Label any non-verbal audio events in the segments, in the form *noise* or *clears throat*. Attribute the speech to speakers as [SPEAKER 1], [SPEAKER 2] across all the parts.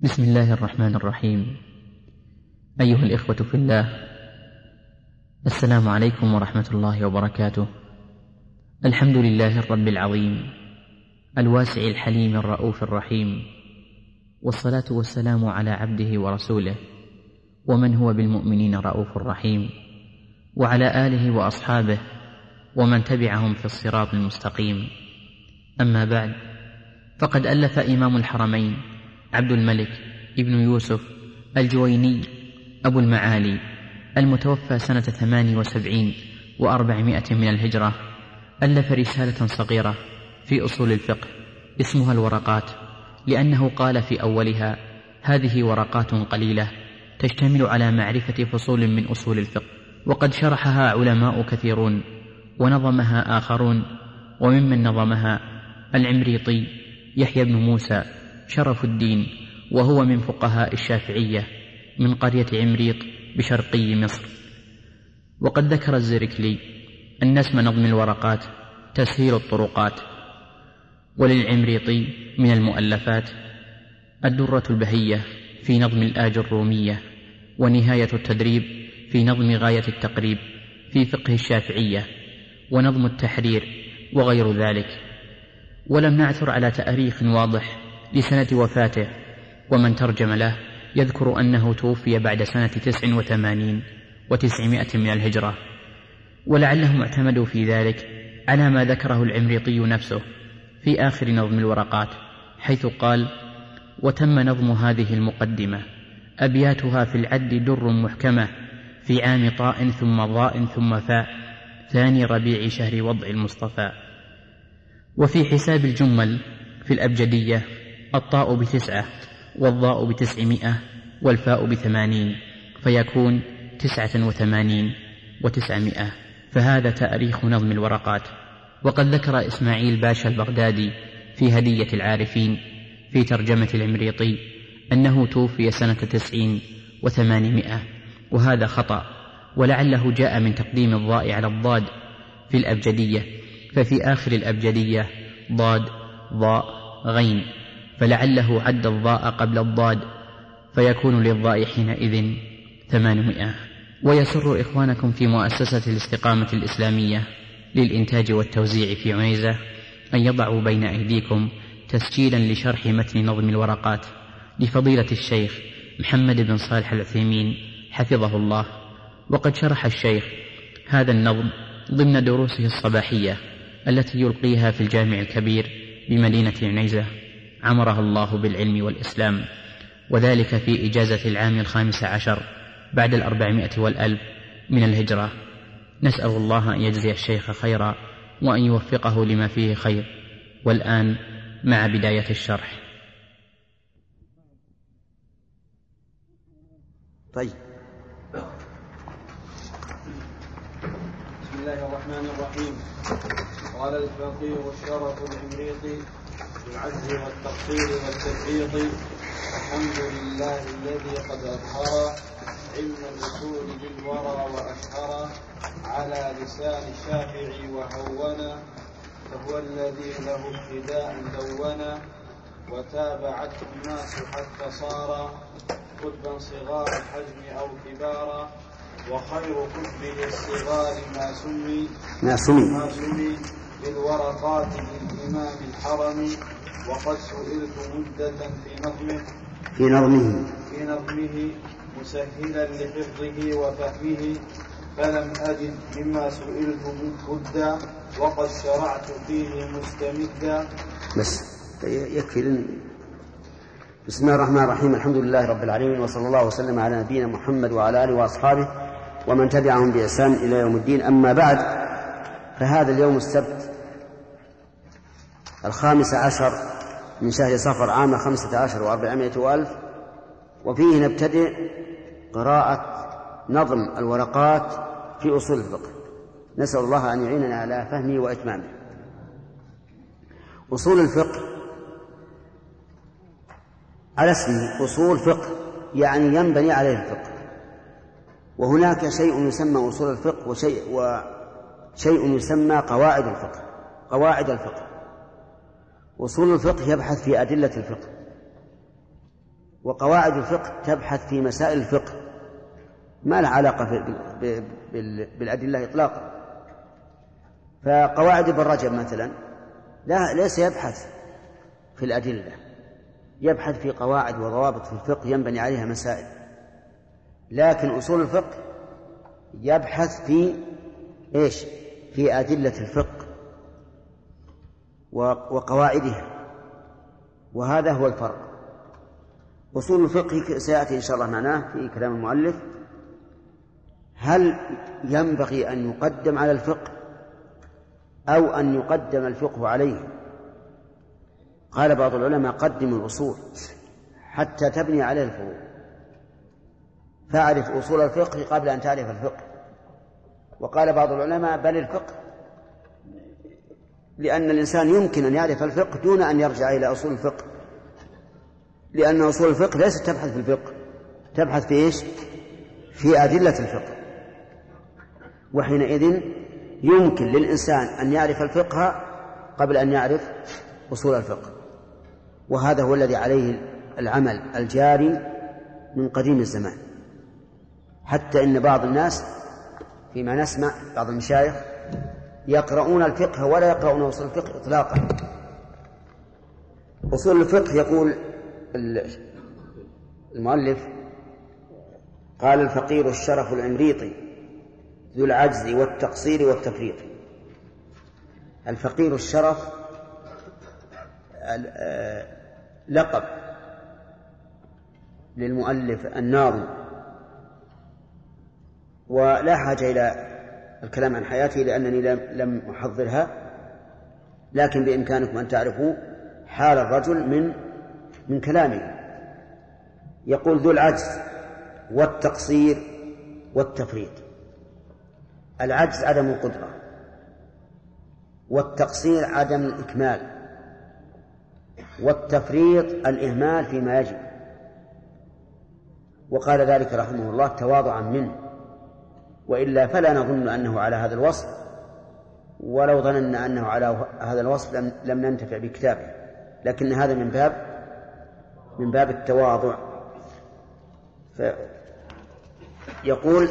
[SPEAKER 1] بسم الله الرحمن الرحيم. أيها الإخوة في الله السلام عليكم ورحمة الله وبركاته. الحمد لله الرب العظيم الواسع الحليم الرؤوف الرحيم والصلاة والسلام على عبده ورسوله ومن هو بالمؤمنين رؤوف رحيم وعلى آله وأصحابه ومن تبعهم في الصراط المستقيم. أما بعد فقد ألف إمام الحرمين عبد الملك ابن يوسف الجويني أبو المعالي المتوفى سنة ثمان وسبعين وأربعمائة من الهجرة ألف رسالة صغيرة في أصول الفقه اسمها الورقات لأنه قال في أولها هذه ورقات قليلة تشتمل على معرفة فصول من أصول الفقه وقد شرحها علماء كثيرون ونظمها آخرون وممن نظمها العمريطي يحيى بن موسى شرف الدين وهو من فقهاء الشافعية من قرية عمريط بشرقي مصر. وقد ذكر الزركلي أن اسم نظم الورقات تسهيل الطرقات. وللعمريطي من المؤلفات الدرة البهية في نظم الآج الرومية ونهاية التدريب في نظم غاية التقريب في فقه الشافعية ونظم التحرير وغير ذلك. ولم نعثر على تأريخ واضح لسنة وفاته ومن ترجم له يذكر أنه توفي بعد سنة تسع وثمانين وتسعمائة من الهجرة. ولعلهم اعتمدوا في ذلك على ما ذكره العمريطي نفسه في آخر نظم الورقات حيث قال وتم نظم هذه المقدمة أبياتها في العد در محكمة في عام طاء ثم ضاء ثم فاء ثاني ربيع شهر وضع المصطفى وفي حساب الجمل في الأبجدية الطاء بتسعة والضاء بتسعمائة والفاء بثمانين فيكون تسعة وثمانين وتسعمائة فهذا تأريخ نظم الورقات. وقد ذكر إسماعيل باشا البغدادي في هدية العارفين في ترجمة العمريطي أنه توفي سنة تسعين وثمانمائة وهذا خطأ ولعله جاء من تقديم الضاء على الضاد في الأبجدية ففي آخر الأبجدية ضاد ضاء غين. فلعله عد الضاء قبل الضاد فيكون للضاء حينئذ ثمانمائة. ويسر إخوانكم في مؤسسة الاستقامة الإسلامية للإنتاج والتوزيع في عنيزة أن يضعوا بين أيديكم تسجيلا لشرح متن نظم الورقات لفضيلة الشيخ محمد بن صالح العثيمين حفظه الله. وقد شرح الشيخ هذا النظم ضمن دروسه الصباحية التي يلقيها في الجامع الكبير بمدينة عنيزة. عمرها الله بالعلم والإسلام وذلك في إجازة العام الخامس عشر بعد الأربعمائة والألف من الهجرة. نسأل الله أن يجزي الشيخ خيرا وأن يوفقه لما فيه خير. والآن مع بداية الشرح.
[SPEAKER 2] طيب. بسم الله الرحمن الرحيم. قال الفقيه الشرف العمريطي بالعز والتقصير والتفريط الحمد لله الذي قد أظهر علم الأصول بالورى وأشهر على لسان الشافعي وهونا فهو الذي له ابتداء دونا وتابعته الناس حتى صار كتبا صغار الحجم أو كبارا وخير كتبه الصغار ما سمي
[SPEAKER 3] ما سمي.
[SPEAKER 2] ما سمي بالورقات للإمام الحرمي. وقد سئلت مدة في نظمه.
[SPEAKER 3] في نظمه.
[SPEAKER 2] في نظمه مسهلا لحفظه وفهمه فلم أجد مما سئلت مدا وقد شرعت فيه مستمدا.
[SPEAKER 3] بس يكفي لن... بسم الله الرحمن الرحيم. الحمد لله رب العالمين وصلى الله وسلم على نبينا محمد وعلى آله وأصحابه ومن تبعهم بإحسان إلى يوم الدين. أما بعد فهذا اليوم السبت الخامس عشر من شهر صفر عام خمسة عشر وأربعمائة وألف وفيه نبتدئ قراءة نظم الورقات في أصول الفقه. نسأل الله أن يعيننا على فهمه وإتمامه. أصول الفقه على اسمه أصول فقه يعني ينبني عليه الفقه. وهناك شيء يسمى أصول الفقه وشيء وشيء يسمى قواعد الفقه قواعد الفقه. أصول الفقه يبحث في أدلة الفقه وقواعد الفقه تبحث في مسائل الفقه ما لها علاقة بالأدلة إطلاقا. فقواعد ابن رجب مثلا لا ليس يبحث في الأدلة يبحث في قواعد وضوابط في الفقه ينبني عليها مسائل. لكن أصول الفقه يبحث في إيش؟ في أدلة الفقه. وقواعدها وهذا هو الفرق. أصول الفقه سيأتي إن شاء الله معناه في كلام المؤلف. هل ينبغي أن يقدم على الفقه أو أن يقدم الفقه عليه؟ قال بعض العلماء قدم الأصول حتى تبني عليه الفروع. فاعرف أصول الفقه قبل أن تعرف الفقه. وقال بعض العلماء بل الفقه لأن الإنسان يمكن أن يعرف الفقه دون أن يرجع إلى أصول الفقه. لأن أصول الفقه ليست تبحث في الفقه تبحث في إيش؟ في أدلة الفقه. وحينئذ يمكن للإنسان أن يعرف الفقه قبل أن يعرف أصول الفقه. وهذا هو الذي عليه العمل الجاري من قديم الزمان. حتى إن بعض الناس فيما نسمع بعض المشايخ يقرؤون الفقه ولا يقرؤون أصول الفقه إطلاقا. أصول الفقه يقول المؤلف قال الفقير الشرف العمريطي ذو العجز والتقصير والتفريط. الفقير الشرف آه، لقب للمؤلف الناظم. ولا حاجة إلى الكلام عن حياته لأنني لم أحضرها لكن بإمكانكم أن تعرفوا حال الرجل من من كلامه. يقول ذو العجز والتقصير والتفريط. العجز عدم القدرة والتقصير عدم الإكمال والتفريط الإهمال فيما يجب. وقال ذلك رحمه الله تواضعا منه. وإلا فلا نظن أنه على هذا الوصف ولو ظننا أنه على هذا الوصف لم, لم ننتفع بكتابه. لكن هذا من باب من باب التواضع. يقول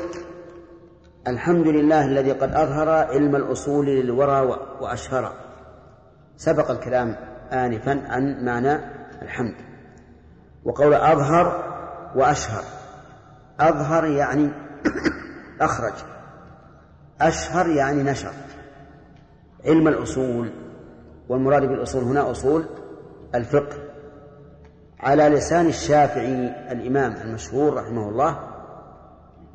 [SPEAKER 3] الحمد لله الذي قد أظهر علم الأصول للورى وأشهر. سبق الكلام آنفا عن معنى الحمد. وقول أظهر وأشهر. أظهر يعني أخرج. أشهر يعني نشر. علم الأصول والمراد بالأصول هنا أصول الفقه. على لسان الشافعي الإمام المشهور رحمه الله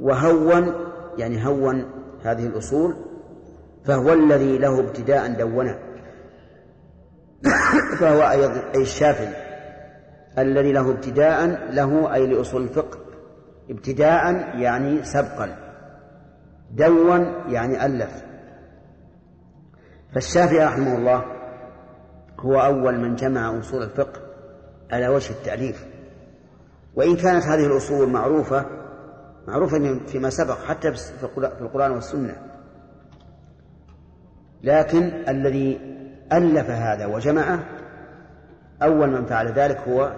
[SPEAKER 3] وهون يعني هون هذه الأصول فهو الذي له ابتداء دونا *coughs* فهو أي الشافعي الذي له ابتداء له أي لأصول الفقه. ابتداء يعني سبقا. دون يعني ألف. فالشافعي رحمه الله هو أول من جمع أصول الفقه على وجه التأليف. وإن كانت هذه الأصول معروفة معروفة فيما سبق حتى في القرآن والسنة. لكن الذي ألف هذا وجمعه أول من فعل ذلك هو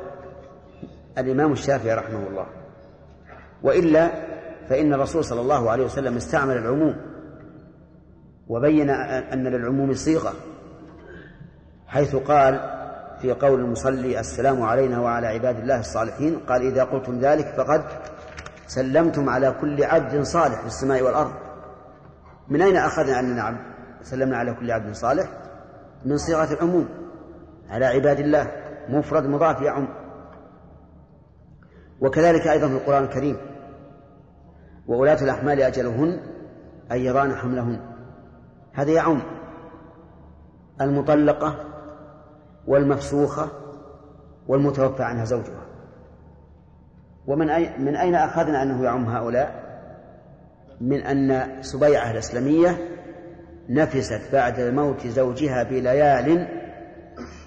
[SPEAKER 3] الإمام الشافعي رحمه الله. وإلا فإن الرسول صلى الله عليه وسلم استعمل العموم وبين أن للعموم صيغة حيث قال في قول المصلي السلام علينا وعلى عباد الله الصالحين قال إذا قلتم ذلك فقد سلمتم على كل عبد صالح في السماء والأرض من أين أخذنا أننا عبد سلمنا على كل عبد صالح؟ من صيغة العموم على عباد الله مفرد مضاف يعم. وكذلك أيضا في القرآن الكريم وولاة الأحمال أجلهن أن يضعن حملهن. هذا يعم المطلقة والمفسوخة والمتوفى عنها زوجها. ومن أي من أين أخذنا أنه يعم هؤلاء؟ من أن سبيعة الإسلامية نفست بعد موت زوجها بليال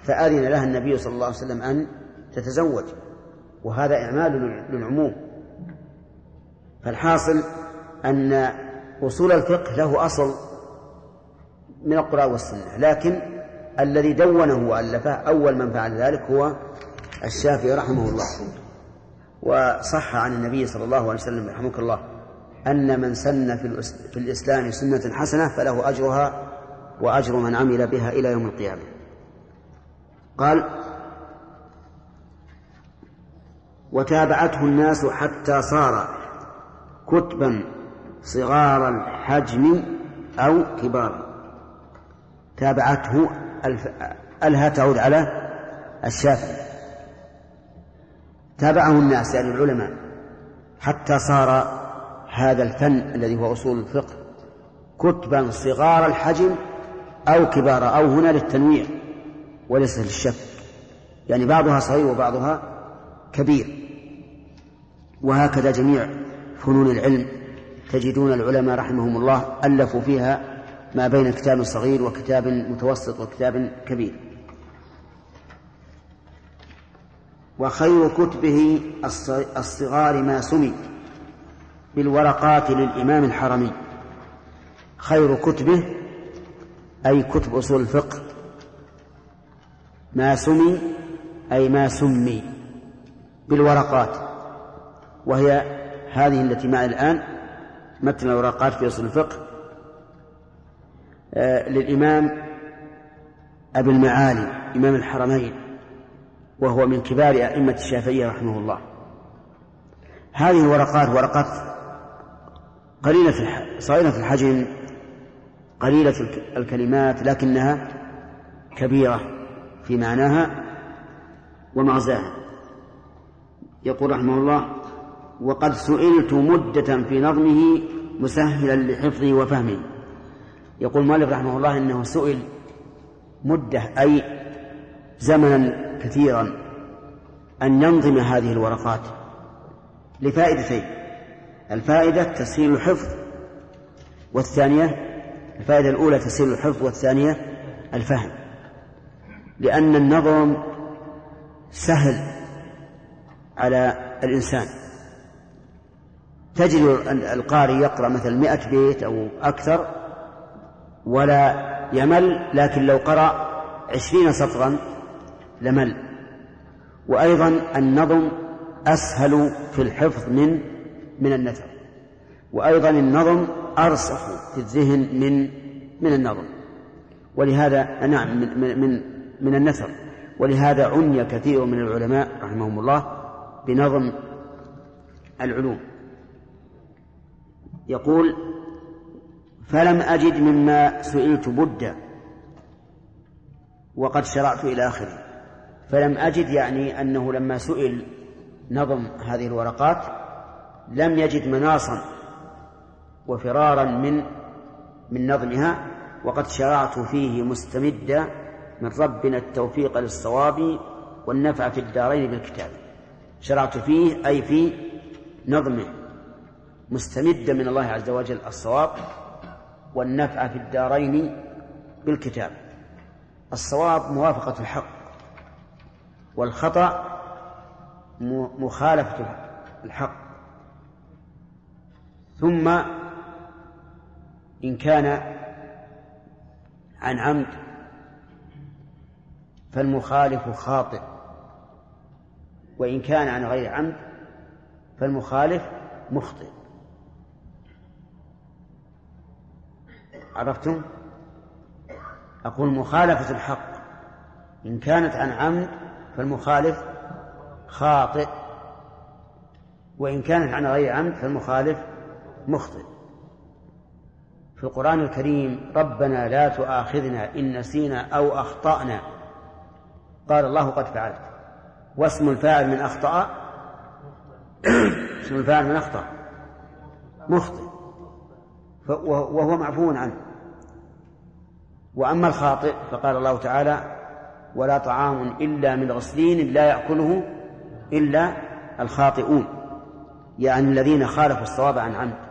[SPEAKER 3] فأذن لها النبي صلى الله عليه وسلم أن تتزوج. وهذا إعمال للعموم. فالحاصل أن أصول الفقه له أصل من القرآن والسنة لكن الذي دونه وألفه أول من فعل ذلك هو الشافعي رحمه الله. وصح عن النبي صلى الله عليه وسلم رحمك الله أن من سن في الإسلام سنة حسنة فله أجرها وأجر من عمل بها إلى يوم القيامة. قال وتابعته الناس حتى صار كتبا صغار الحجم أو كبار تابعته ألها تعود على الشافعي. تابعه الناس يعني العلماء. حتى صار هذا الفن الذي هو أصول الفقه كتبا صغار الحجم أو كبار أو هنا للتنويع وليس للشك يعني بعضها صغير وبعضها كبير. وهكذا جميع فنون العلم تجدون العلماء رحمهم الله ألفوا فيها ما بين كتاب صغير وكتاب متوسط وكتاب كبير. وخير كتبه الصغار ما سمي بالورقات للإمام الحرمي. خير كتبه أي كتب أصول الفقه ما سمي أي ما سمي بالورقات وهي هذه التي معي الآن متن الورقات في أصول الفقه آه، للإمام أبي المعالي إمام الحرمين وهو من كبار أئمة الشافعية رحمه الله. هذه الورقات ورقات قليلة صغيرة الحجم قليلة الكلمات لكنها كبيرة في معناها ومغزاها يقول رحمه الله وقد سئلت مدة في نظمه مسهلا لحفظه وفهمه يقول مالك رحمه الله إنه سئل مدة أي زمنا كثيرا أن ينظم هذه الورقات لفائدتين. الفائدة تسهيل الحفظ والثانية الفائدة الأولى تسهيل الحفظ والثانية الفهم. لأن النظم سهل على الإنسان. تجد القارئ يقرأ مثلا مئة بيت أو أكثر ولا يمل لكن لو قرأ عشرين سطرا لمل. وأيضا النظم أسهل في الحفظ من من النثر. وأيضا النظم أرسخ في الذهن من من النظم. ولهذا نعم من من من, من النثر. ولهذا عني كثير من العلماء رحمهم الله بنظم العلوم. يقول فلم أجد مما سئلت بدا وقد شرعت إلى آخره. فلم أجد يعني أنه لما سئل نظم هذه الورقات لم يجد مناصا وفرارا من من نظمها وقد شرعت فيه مستمدا من ربنا التوفيق للصواب والنفع في الدارين بالكتاب. شرعت فيه أي في نظمه. مستمدا من الله عز وجل الصواب والنفع في الدارين بالكتاب. الصواب موافقة الحق والخطأ مخالفة الحق. ثم إن كان عن عمد فالمخالف خاطئ وإن كان عن غير عمد فالمخالف مخطئ. عرفتم؟ أقول مخالفة الحق. إن كانت عن عمد فالمخالف خاطئ. وإن كانت عن غير عمد فالمخالف مخطئ. في القرآن الكريم ربنا لا تؤاخذنا إن نسينا أو أخطأنا. قال الله قد فعلت. واسم الفاعل من أخطأ. *coughs* اسم الفاعل من أخطأ. مخطئ. وهو معفو عنه. وأما الخاطئ فقال الله تعالى ولا طعام إلا من غسلين لا يأكله إلا الخاطئون يعني الذين خالفوا الصواب عن عمد.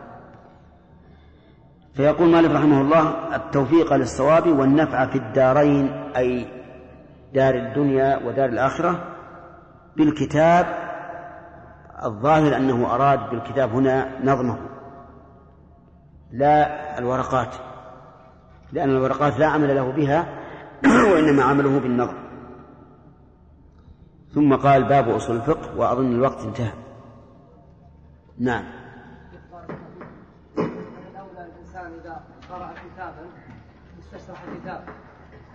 [SPEAKER 3] فيقول مالك رحمه الله التوفيق للصواب والنفع في الدارين أي دار الدنيا ودار الآخرة بالكتاب الظاهر أنه أراد بالكتاب هنا نظمه لا الورقات. لأن الورقات لا عمل له بها *clears throat* وإنما عمله بالنظم ثم قال باب أصول الفقه وأظن الوقت انتهى. نعم.
[SPEAKER 4] الأولى الإنسان إذا قرأ كتابا استشرح كتاب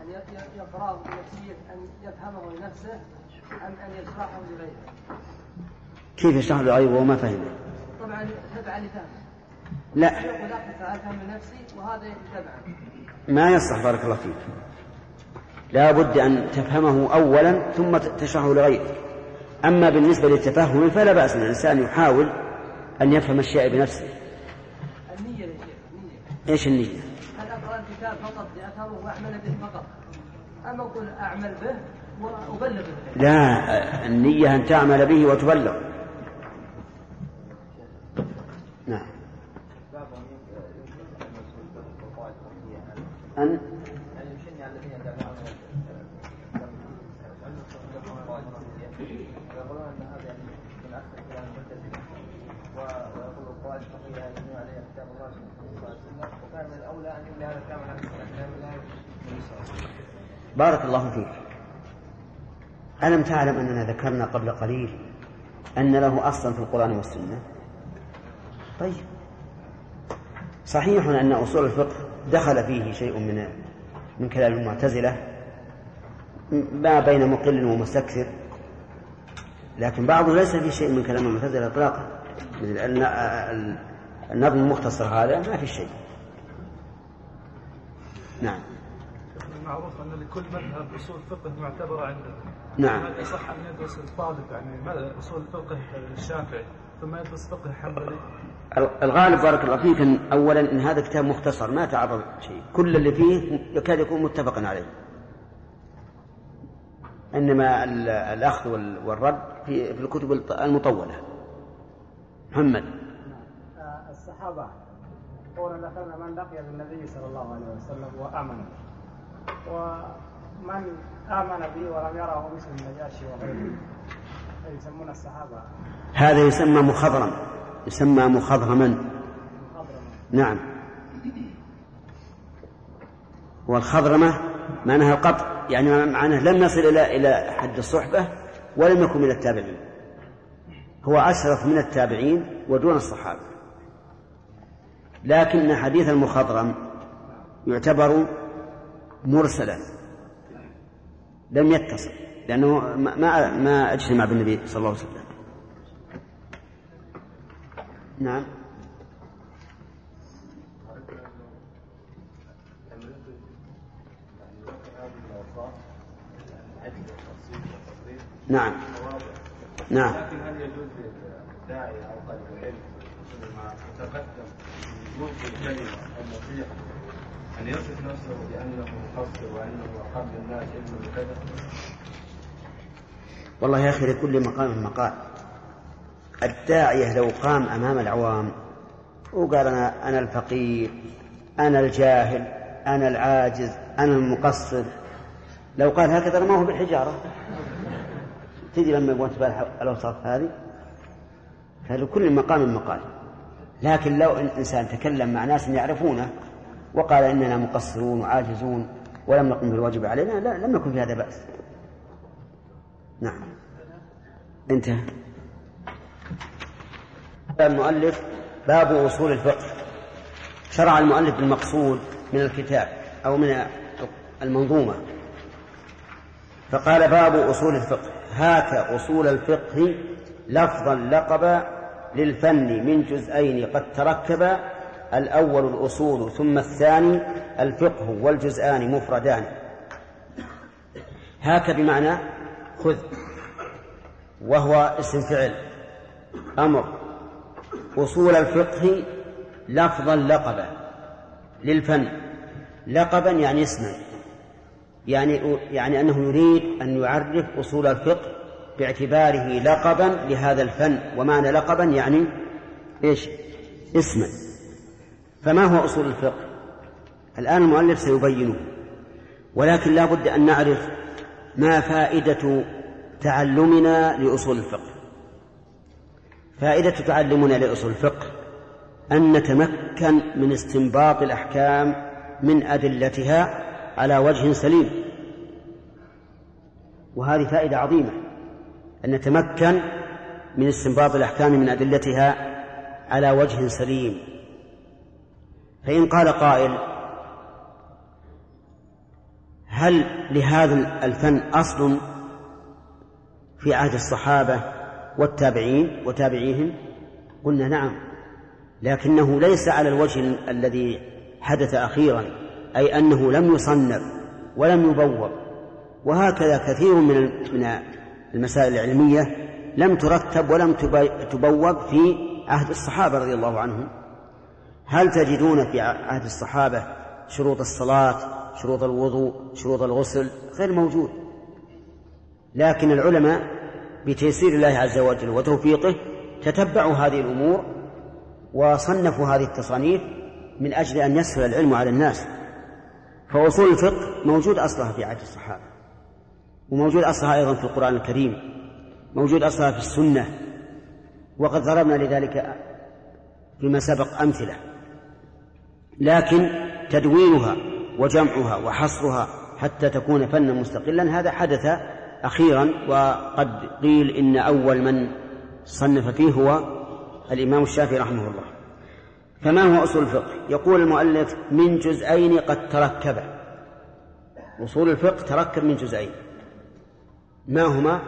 [SPEAKER 4] أن يقرأه بنفسية أن يفهمه لنفسه أم أن يشرحه لغيره؟
[SPEAKER 3] كيف يشرح لغيره وما فهمه؟
[SPEAKER 4] طبعا تبع لفهمه.
[SPEAKER 3] لا. ما يصح بارك الله فيك. لا بد أن تفهمه أولا ثم تشرحه لغيرك. أما بالنسبة للتفهم فلا بأس أن الإنسان يحاول أن يفهم الشيء بنفسه.
[SPEAKER 4] النية النية.
[SPEAKER 3] إيش النية؟
[SPEAKER 4] هل أقرأ الكتاب فقط لأفهمه وأعمل به فقط؟ أم أقول أعمل به وأبلغ به؟
[SPEAKER 3] لا النية أن تعمل به وتبلغ. أن بارك الله فيك. ألم تعلم أننا ذكرنا قبل قليل أن له أصلا في القرآن والسنة؟ طيب. صحيح أن أصول الفقه دخل فيه شيء من من كلام المعتزلة ما بين مقل ومستكثر لكن بعضه ليس في شيء من كلام المعتزلة إطلاقا. النظم المختصر هذا ما في شيء. نعم.
[SPEAKER 5] معروف أن لكل مذهب أصول فقه معتبره عنده
[SPEAKER 3] نعم.
[SPEAKER 5] هل يصح أن يدرس الطالب؟ يعني أصول فقه الشافعي ثم يدرس فقه حنبلي
[SPEAKER 3] الغالب بارك الله فيك إن اولا إن هذا كتاب مختصر ما تعرض شيء. كل اللي فيه يكاد يكون متفقا عليه. إنما الأخذ والرد في في الكتب المطولة. محمد.
[SPEAKER 6] الصحابة قول ذكرنا من لقي بالنبي صلى الله عليه وسلم وآمن. ومن آمن به ولم يره مثل النجاشي وغيره يسمون الصحابة.
[SPEAKER 3] هذا يسمى مخضرم. يسمى مخضرما. نعم. والخضرمة معناها القطع يعني معناه لم يصل إلى إلى حد الصحبة ولم يكن من التابعين. هو أشرف من التابعين ودون الصحابة. لكن حديث المخضرم يعتبر مرسلا. لم يتصل لأنه ما ما أجتمع بالنبي صلى الله عليه وسلم. نعم. نعم. نعم.
[SPEAKER 7] لكن هل يجوز للداعي أو طالب العلم ما تقدم ممكن كلمه أو نصيحه أن يصف نفسه بأنه مقصر وأنه أقل الناس علما وكذا
[SPEAKER 3] والله يا أخي لكل مقام مقال. الداعية لو قام أمام العوام وقال أنا أنا الفقير أنا الجاهل أنا العاجز أنا المقصر. لو قال هكذا رماه بالحجارة. تدري لما يبغون تبان الأوصاف هذه؟ فلكل مقام مقال. لكن لو إن إنسان تكلم مع ناس يعرفونه وقال إننا مقصرون وعاجزون ولم نقم بالواجب علينا لا لم يكن في هذا بأس. نعم. انتهى. المؤلف باب أصول الفقه. شرع المؤلف بالمقصود من الكتاب أو من المنظومة. فقال باب أصول الفقه. هاك أصول الفقه لفظا لقبا للفن من جزئين قد تركبا الأول الأصول ثم الثاني الفقه والجزآن مفردان. هاك بمعنى خذ وهو اسم فعل. أمر أصول الفقه لفظا لقبا للفن. لقبا يعني اسما. يعني يعني أنه يريد أن يعرف أصول الفقه باعتباره لقبا لهذا الفن. ومعنى لقبا يعني إيش؟ اسما. فما هو أصول الفقه؟ الآن المؤلف سيبينه. ولكن لا بد أن نعرف ما فائدة تعلمنا لأصول الفقه. فائدة تعلمنا لأصول الفقه أن نتمكن من استنباط الأحكام من أدلتها على وجه سليم. وهذه فائدة عظيمة أن نتمكن من استنباط الأحكام من أدلتها على وجه سليم. فإن قال قائل هل لهذا الفن أصل في عهد الصحابة؟ والتابعين وتابعيهم قلنا نعم لكنه ليس على الوجه الذي حدث أخيرا أي أنه لم يصنف ولم يبوب. وهكذا كثير من من المسائل العلمية لم ترتب ولم تبوب في عهد الصحابة رضي الله عنهم. هل تجدون في عهد الصحابة شروط الصلاة شروط الوضوء شروط الغسل؟ غير موجود. لكن العلماء بتيسير الله عز وجل وتوفيقه تتبعوا هذه الأمور وصنفوا هذه التصانيف من أجل أن يسهل العلم على الناس. فأصول الفقه موجود أصلها في عهد الصحابة وموجود أصلها أيضا في القرآن الكريم موجود أصلها في السنة وقد ضربنا لذلك فيما سبق أمثلة. لكن تدوينها وجمعها وحصرها حتى تكون فنا مستقلا هذا حدث أخيرا وقد قيل إن أول من صنف فيه هو الإمام الشافعي رحمه الله. فما هو أصول الفقه؟ يقول المؤلف من جزئين قد تركبا أصول الفقه تركب من جزئين. ما هما؟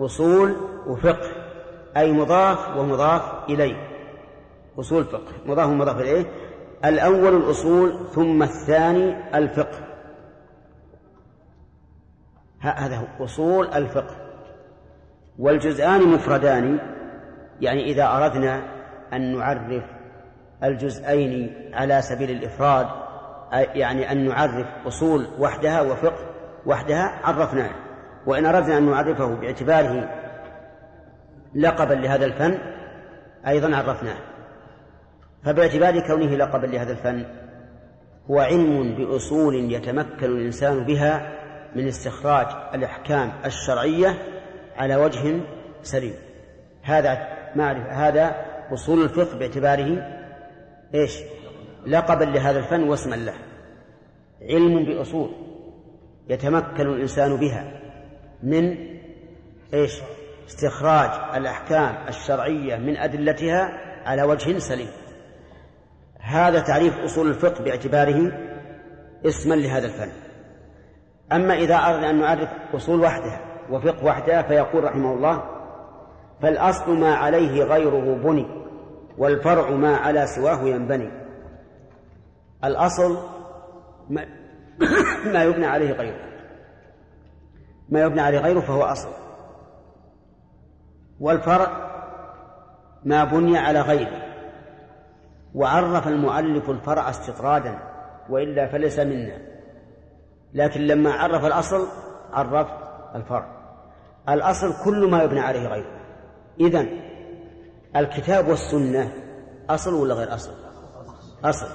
[SPEAKER 3] أصول وفقه. أي مضاف ومضاف إليه. أصول فقه مضاف ومضاف إليه. الأول الأصول ثم الثاني الفقه. هذا هو أصول الفقه. والجزءان مفردان يعني إذا أردنا أن نعرف الجزئين على سبيل الإفراد يعني أن نعرف أصول وحدها وفقه وحدها عرفناه. وإن أردنا أن نعرفه باعتباره لقبا لهذا الفن أيضا عرفناه. فباعتبار كونه لقبا لهذا الفن هو علم بأصول يتمكن الإنسان بها من استخراج الأحكام الشرعية على وجه سليم هذا معرفة هذا أصول الفقه باعتباره إيش؟ لقبا لهذا الفن واسما له علم بأصول يتمكن الإنسان بها من إيش؟ استخراج الأحكام الشرعية من أدلتها على وجه سليم هذا تعريف أصول الفقه باعتباره اسما لهذا الفن أما إذا أردنا أن نعرف أصول وحدها وفقه وحدها فيقول رحمه الله فالأصل ما عليه غيره بني والفرع ما على سواه ينبني. الأصل *coughs* ما, يبنى عليه غيره. ما يبنى عليه غيره فهو أصل. والفرع ما بني على غيره. وعرف المؤلف الفرع استطرادا وإلا فليس منا. لكن لما عرف الأصل عرف الفرع. الأصل كل ما يبنى عليه غيره. إذن الكتاب والسنة أصل ولا غير أصل؟ أصل.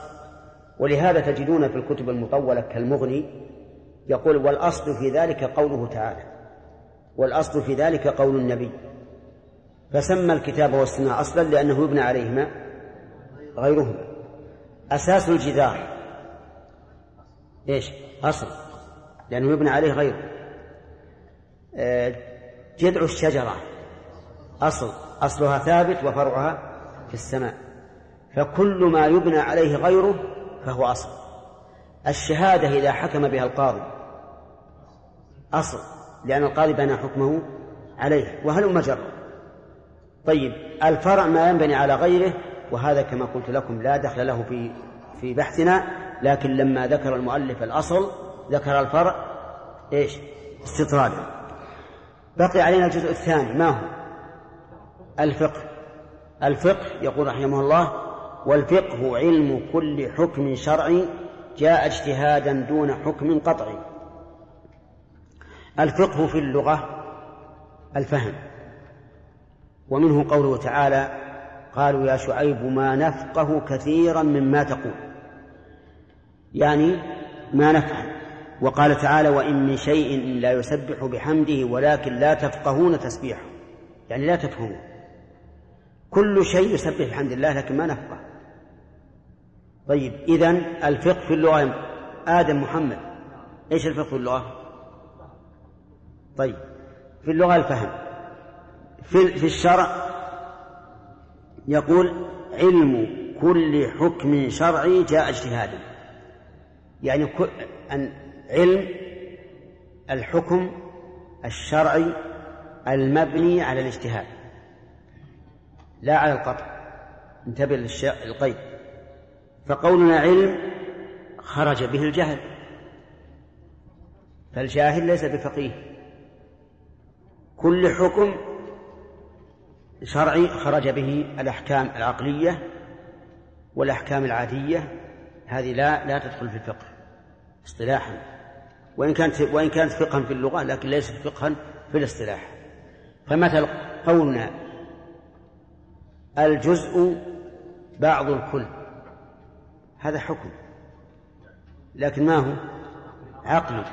[SPEAKER 3] ولهذا تجدون في الكتب المطولة كالمغني يقول والأصل في ذلك قوله تعالى. والأصل في ذلك قول النبي. فسمى الكتاب والسنة أصلا لأنه يبنى عليهما غيرهما. أساس الجدار. إيش؟ أصل لأنه يبنى عليه غيره. آه، جذع الشجرة. أصل أصلها ثابت وفرعها في السماء. فكل ما يبنى عليه غيره فهو أصل. الشهادة إذا حكم بها القاضي أصل لأن القاضي بنى حكمه عليه وهل مجر طيب الفرع ما ينبني على غيره وهذا كما قلت لكم لا دخل له في في بحثنا. لكن لما ذكر المؤلف الأصل ذكر الفرع إيش؟ استطرادا. بقي علينا الجزء الثاني ما هو؟ الفقه. الفقه يقول رحمه الله والفقه علم كل حكم شرعي جاء اجتهادا دون حكم قطعي. الفقه في اللغة الفهم. ومنه قوله تعالى قالوا يا شعيب ما نفقه كثيرا مما تقول. يعني ما نفهم وقال تعالى وإن من شيء لا يسبح بحمده ولكن لا تفقهون تسبيحه. يعني لا تفهمون. كل شيء يسبح بحمد الله لكن ما نفقه. طيب إذا الفقه في اللغة آدم محمد. إيش الفقه في اللغة؟ طيب في اللغة الفهم. في, في الشرع يقول علم كل حكم شرعي جاء اجتهادا. يعني أن علم الحكم الشرعي المبني على الاجتهاد لا على القطع. انتبه للقيد فقولنا علم خرج به الجهل فالجاهل ليس بفقيه. كل حكم شرعي خرج به الأحكام العقلية والأحكام العادية هذه لا لا تدخل في الفقه. اصطلاحا. وإن كانت وإن كانت فقها في اللغة لكن ليست فقها في الاصطلاح. فمثل قولنا الجزء بعض الكل. هذا حكم. لكن ما هو؟ عقل.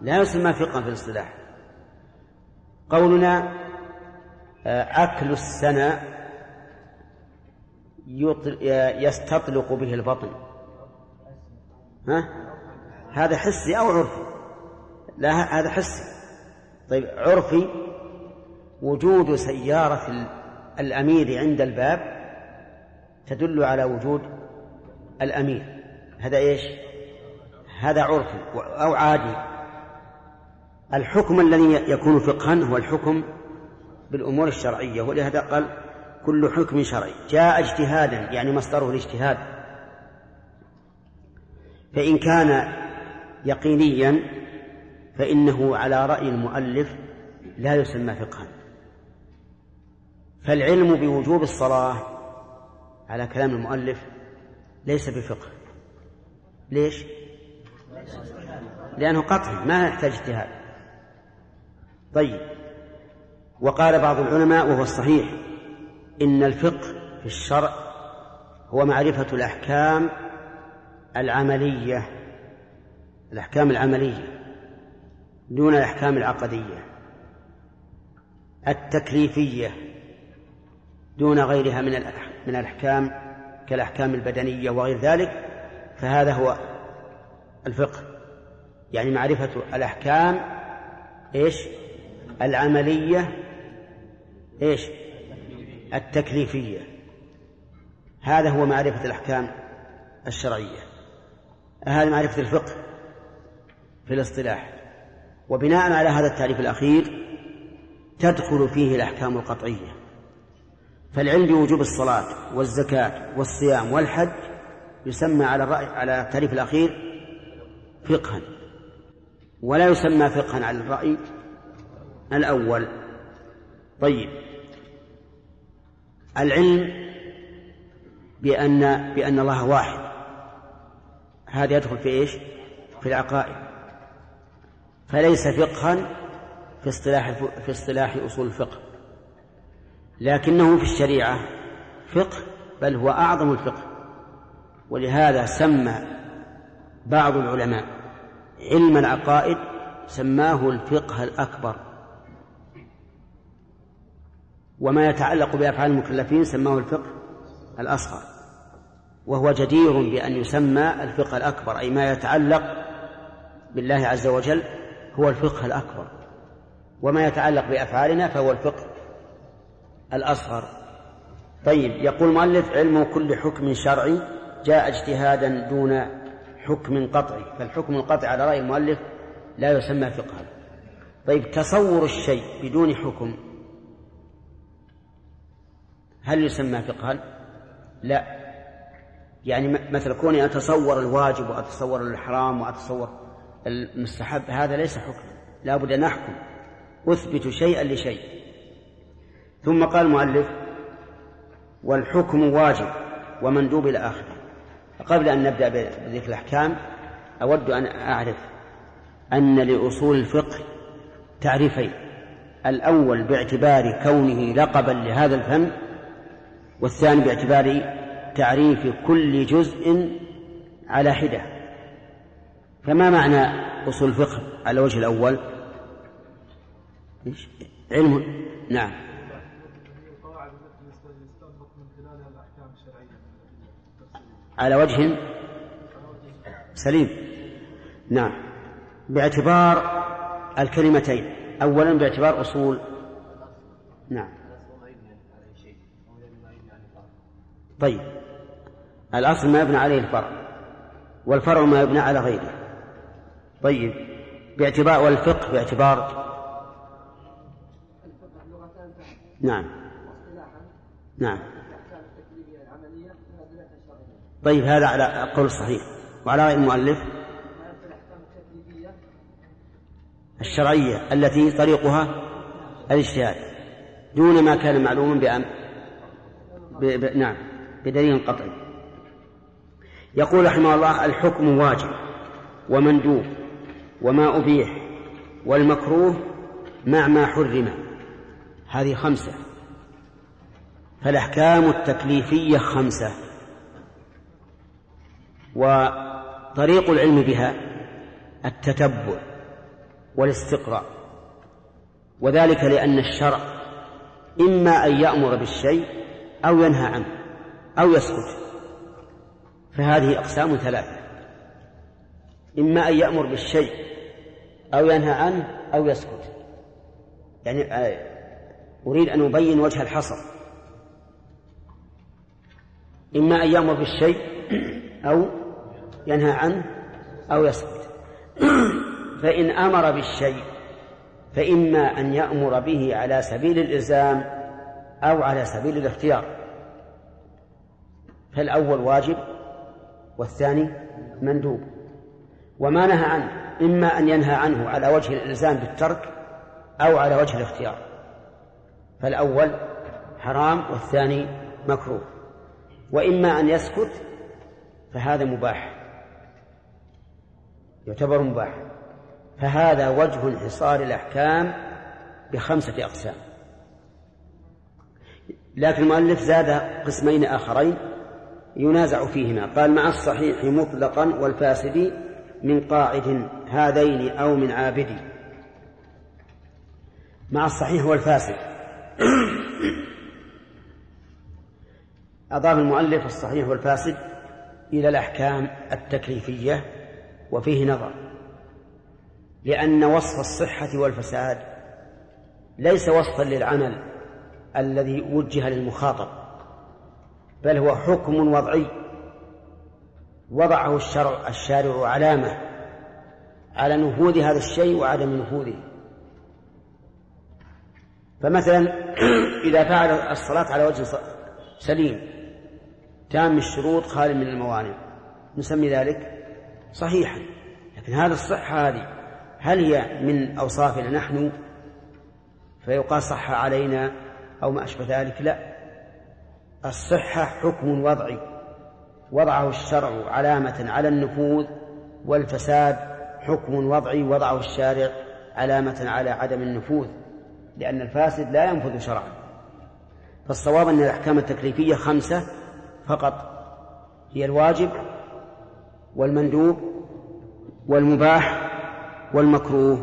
[SPEAKER 3] لا يسمى فقها في الاصطلاح. قولنا آه، أكل السنة يستطلق به البطن. ها؟ هذا حسي أو عرفي لا هذا حسي طيب عرفي وجود سيارة الأمير عند الباب تدل على وجود الأمير. هذا إيش؟ هذا عرفي أو عادي. الحكم الذي يكون فقها هو الحكم بالأمور الشرعية ولهذا قال كل حكم شرعي. جاء اجتهادا يعني مصدره الاجتهاد. فإن كان يقينيا فإنه على رأي المؤلف لا يسمى فقها. فالعلم بوجوب الصلاة على كلام المؤلف ليس بفقه. ليش؟ لأنه قطعي ما يحتاج اجتهاد. طيب وقال بعض العلماء وهو الصحيح إن الفقه في الشرع هو معرفة الأحكام العملية الأحكام العملية دون الأحكام العقدية. التكليفية دون غيرها من من الأحكام كالأحكام البدنية وغير ذلك فهذا هو الفقه. يعني معرفة الأحكام إيش؟ العملية إيش؟ التكليفية. هذا هو معرفة الأحكام الشرعية. هذه معرفة الفقه. في الاصطلاح. وبناء على هذا التعريف الأخير تدخل فيه الأحكام القطعية. فالعلم بوجوب الصلاة والزكاة والصيام والحج يسمى على الرأي على التعريف الأخير فقها. ولا يسمى فقها على الرأي الأول. طيب. العلم بأن بأن الله واحد. هذا يدخل في إيش؟ في العقائد. فليس فقها في اصطلاح في اصطلاح أصول الفقه. لكنه في الشريعة فقه بل هو أعظم الفقه. ولهذا سمى بعض العلماء علم العقائد سماه الفقه الأكبر. وما يتعلق بأفعال المكلفين سماه الفقه الأصغر. وهو جدير بأن يسمى الفقه الأكبر أي ما يتعلق بالله عز وجل هو الفقه الأكبر. وما يتعلق بأفعالنا فهو الفقه الأصغر. طيب يقول المؤلف علم كل حكم شرعي جاء اجتهادا دون حكم قطعي. فالحكم القطعي على رأي المؤلف لا يسمى فقها. طيب تصور الشيء بدون حكم هل يسمى فقها؟ لا. يعني مثل كوني أتصور الواجب وأتصور الحرام وأتصور المستحب هذا ليس حكم لا بد أن أحكم أثبت شيئا لشيء. ثم قال المؤلف والحكم واجب ومندوب إلى آخره. قبل أن نبدأ بذكر الأحكام أود أن أعرف أن لأصول الفقه تعريفين. الأول باعتبار كونه لقبا لهذا الفن والثاني باعتبار تعريف كل جزء على حدة. فما معنى أصول الفقه على وجه الأول؟ علم. نعم. على وجه سليم. نعم. باعتبار الكلمتين. أولا باعتبار أصول. نعم. طيب. الأصل ما يبنى عليه الفرع والفرع ما يبنى على غيره. طيب. باعتبار والفقه باعتبار نعم. نعم. طيب هذا على القول الصحيح وعلى رأي المؤلف الشرعية التي طريقها الاجتهاد دون ما كان معلوما بأم ب... ب... نعم بدليل قطعي. يقول رحمه الله الحكم واجب ومندوب. وما أبيح والمكروه مع ما حرم. هذه خمسة. فالأحكام التكليفية خمسة. وطريق العلم بها التتبع والاستقراء. وذلك لأن الشرع إما أن يأمر بالشيء أو ينهى عنه أو يسكت. فهذه أقسام ثلاثة. إما أن يأمر بالشيء أو ينهى عنه أو يسكت. يعني آه، أريد أن أبين وجه الحصر. إما أن يأمر بالشيء أو ينهى عنه أو يسكت. *coughs* فإن أمر بالشيء فإما أن يأمر به على سبيل الإلزام أو على سبيل الاختيار. فالأول واجب والثاني مندوب. وما نهى عنه. إما أن ينهى عنه على وجه الإلزام بالترك أو على وجه الاختيار. فالأول حرام والثاني مكروه. وإما أن يسكت فهذا مباح. يعتبر مباح. فهذا وجه انحصار الأحكام بخمسة أقسام. لكن المؤلف زاد قسمين آخرين ينازع فيهما. قال مع الصحيح مطلقا والفاسد من قاعد هذين أو من عابد مع الصحيح والفاسد. أضاف المؤلف الصحيح والفاسد إلى الأحكام التكليفية وفيه نظر. لأن وصف الصحة والفساد ليس وصفا للعمل الذي وجه للمخاطب بل هو حكم وضعي وضعه الشرع الشارع علامة على نفوذ هذا الشيء وعدم نفوذه فمثلا *clears throat* إذا فعل الصلاة على وجه سليم تام الشروط خالي من الموانع. نسمي ذلك صحيحا. لكن هذا الصحة هذه هل هي من أوصافنا نحن؟ فيقال صح علينا أو ما أشبه ذلك؟ لا. الصحة حكم وضعي. وضعه الشرع علامة على النفوذ والفساد حكم وضعي وضعه الشارع علامة على عدم النفوذ لأن الفاسد لا ينفذ شرعا. فالصواب أن الأحكام التكليفية خمسة فقط هي الواجب والمندوب والمباح والمكروه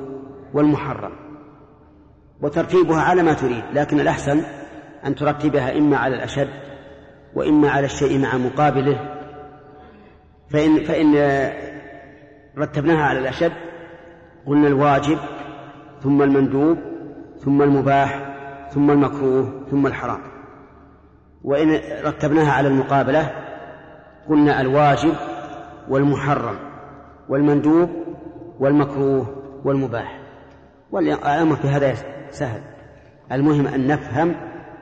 [SPEAKER 3] والمحرم. وترتيبها على ما تريد لكن الأحسن أن ترتبها إما على الأشد وإما على الشيء مع مقابله. فإن فإن رتبناها على الأشد قلنا الواجب ثم المندوب ثم المباح ثم المكروه ثم الحرام. وإن رتبناها على المقابلة قلنا الواجب والمحرم والمندوب والمكروه والمباح. والأمر في هذا سهل. المهم أن نفهم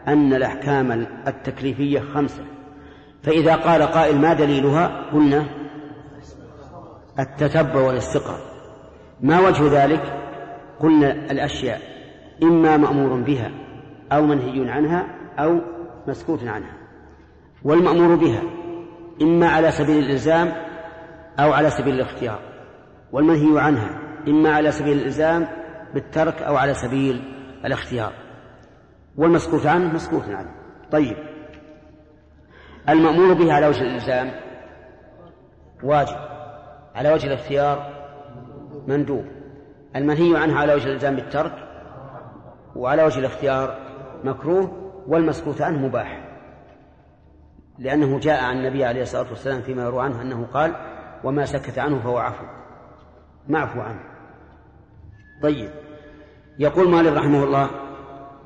[SPEAKER 3] أن الأحكام التكليفية خمسة. فإذا قال قائل ما دليلها؟ قلنا التتبع والاستقراء ما وجه ذلك؟ قلنا الأشياء إما مأمور بها أو منهي عنها أو مسكوت عنها. والمأمور بها إما على سبيل الإلزام أو على سبيل الاختيار. والمنهي عنها إما على سبيل الإلزام بالترك أو على سبيل الاختيار. والمسكوت عنه مسكوت عنه. طيب. المأمور به على وجه الإلزام. واجب. على وجه الاختيار مندوب. المنهي عنه على وجه الإلزام بالترك وعلى وجه الاختيار مكروه والمسكوت عنه مباح. لأنه جاء عن النبي عليه الصلاة والسلام فيما يروى عنه أنه قال وما سكت عنه فهو عفو. معفو عنه. طيب. يقول مالك رحمه الله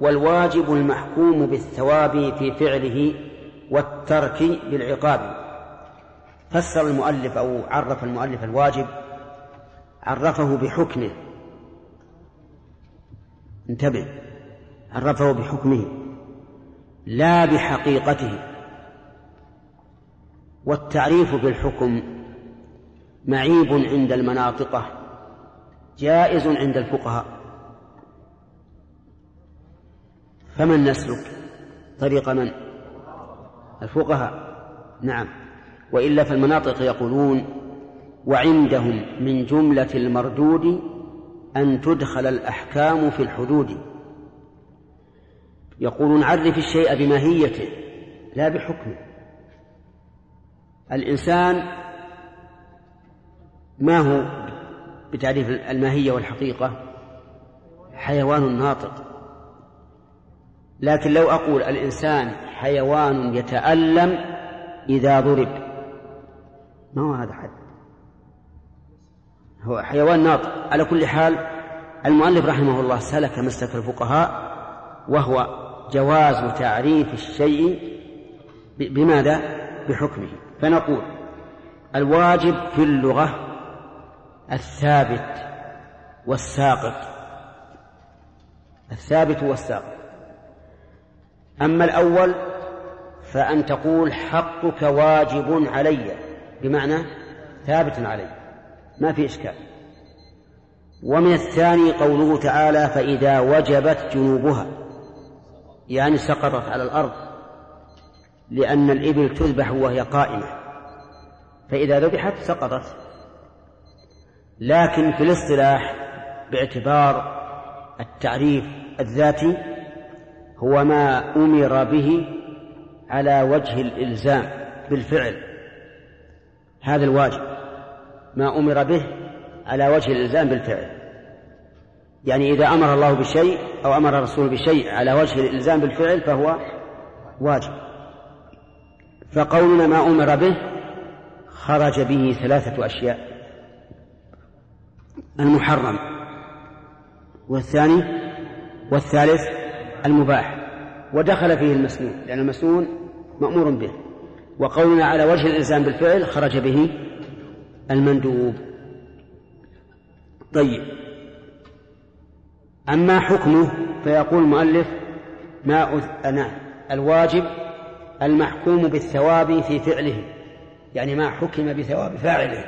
[SPEAKER 3] والواجب المحكوم بالثواب في فعله والترك بالعقاب. فسر المؤلف أو عرف المؤلف الواجب عرفه بحكمه. انتبه عرفه بحكمه لا بحقيقته. والتعريف بالحكم معيب عند المناطقة جائز عند الفقهاء. فمن نسلك؟ طريق من؟ الفقهاء. نعم. وإلا فالمناطق يقولون وعندهم من جملة المردود أن تدخل الأحكام في الحدود. يقولون عرف الشيء بماهيته لا بحكمه. الإنسان ما هو بتعريف الماهية والحقيقة؟ حيوان ناطق. لكن لو أقول الإنسان حيوان يتألم إذا ضرب ما هو هذا حد؟ هو حيوان ناطق. على كل حال المؤلف رحمه الله سلك مسلك الفقهاء وهو جواز تعريف الشيء بماذا؟ بحكمه. فنقول الواجب في اللغة الثابت والساقط. الثابت والساقط. أما الأول فأن تقول حقك واجب علي بمعنى ثابت علي ما في إشكال. ومن الثاني قوله تعالى فإذا وجبت جنوبها يعني سقطت على الأرض لأن الإبل تذبح وهي قائمة. فإذا ذبحت سقطت. لكن في الاصطلاح باعتبار التعريف الذاتي هو ما أمر به على وجه الإلزام بالفعل. هذا الواجب. ما أمر به على وجه الإلزام بالفعل. يعني إذا أمر الله بشيء أو أمر الرسول بشيء على وجه الإلزام بالفعل فهو واجب. فقولنا ما أمر به خرج به ثلاثة أشياء. المحرم والثاني والثالث المباح ودخل فيه المسنون لأن المسنون مأمور به. وقولنا على وجه الإلزام بالفعل خرج به المندوب. طيب. أما حكمه فيقول المؤلف ما. نعم الواجب المحكوم بالثواب في فعله. يعني ما حكم بثواب فاعله.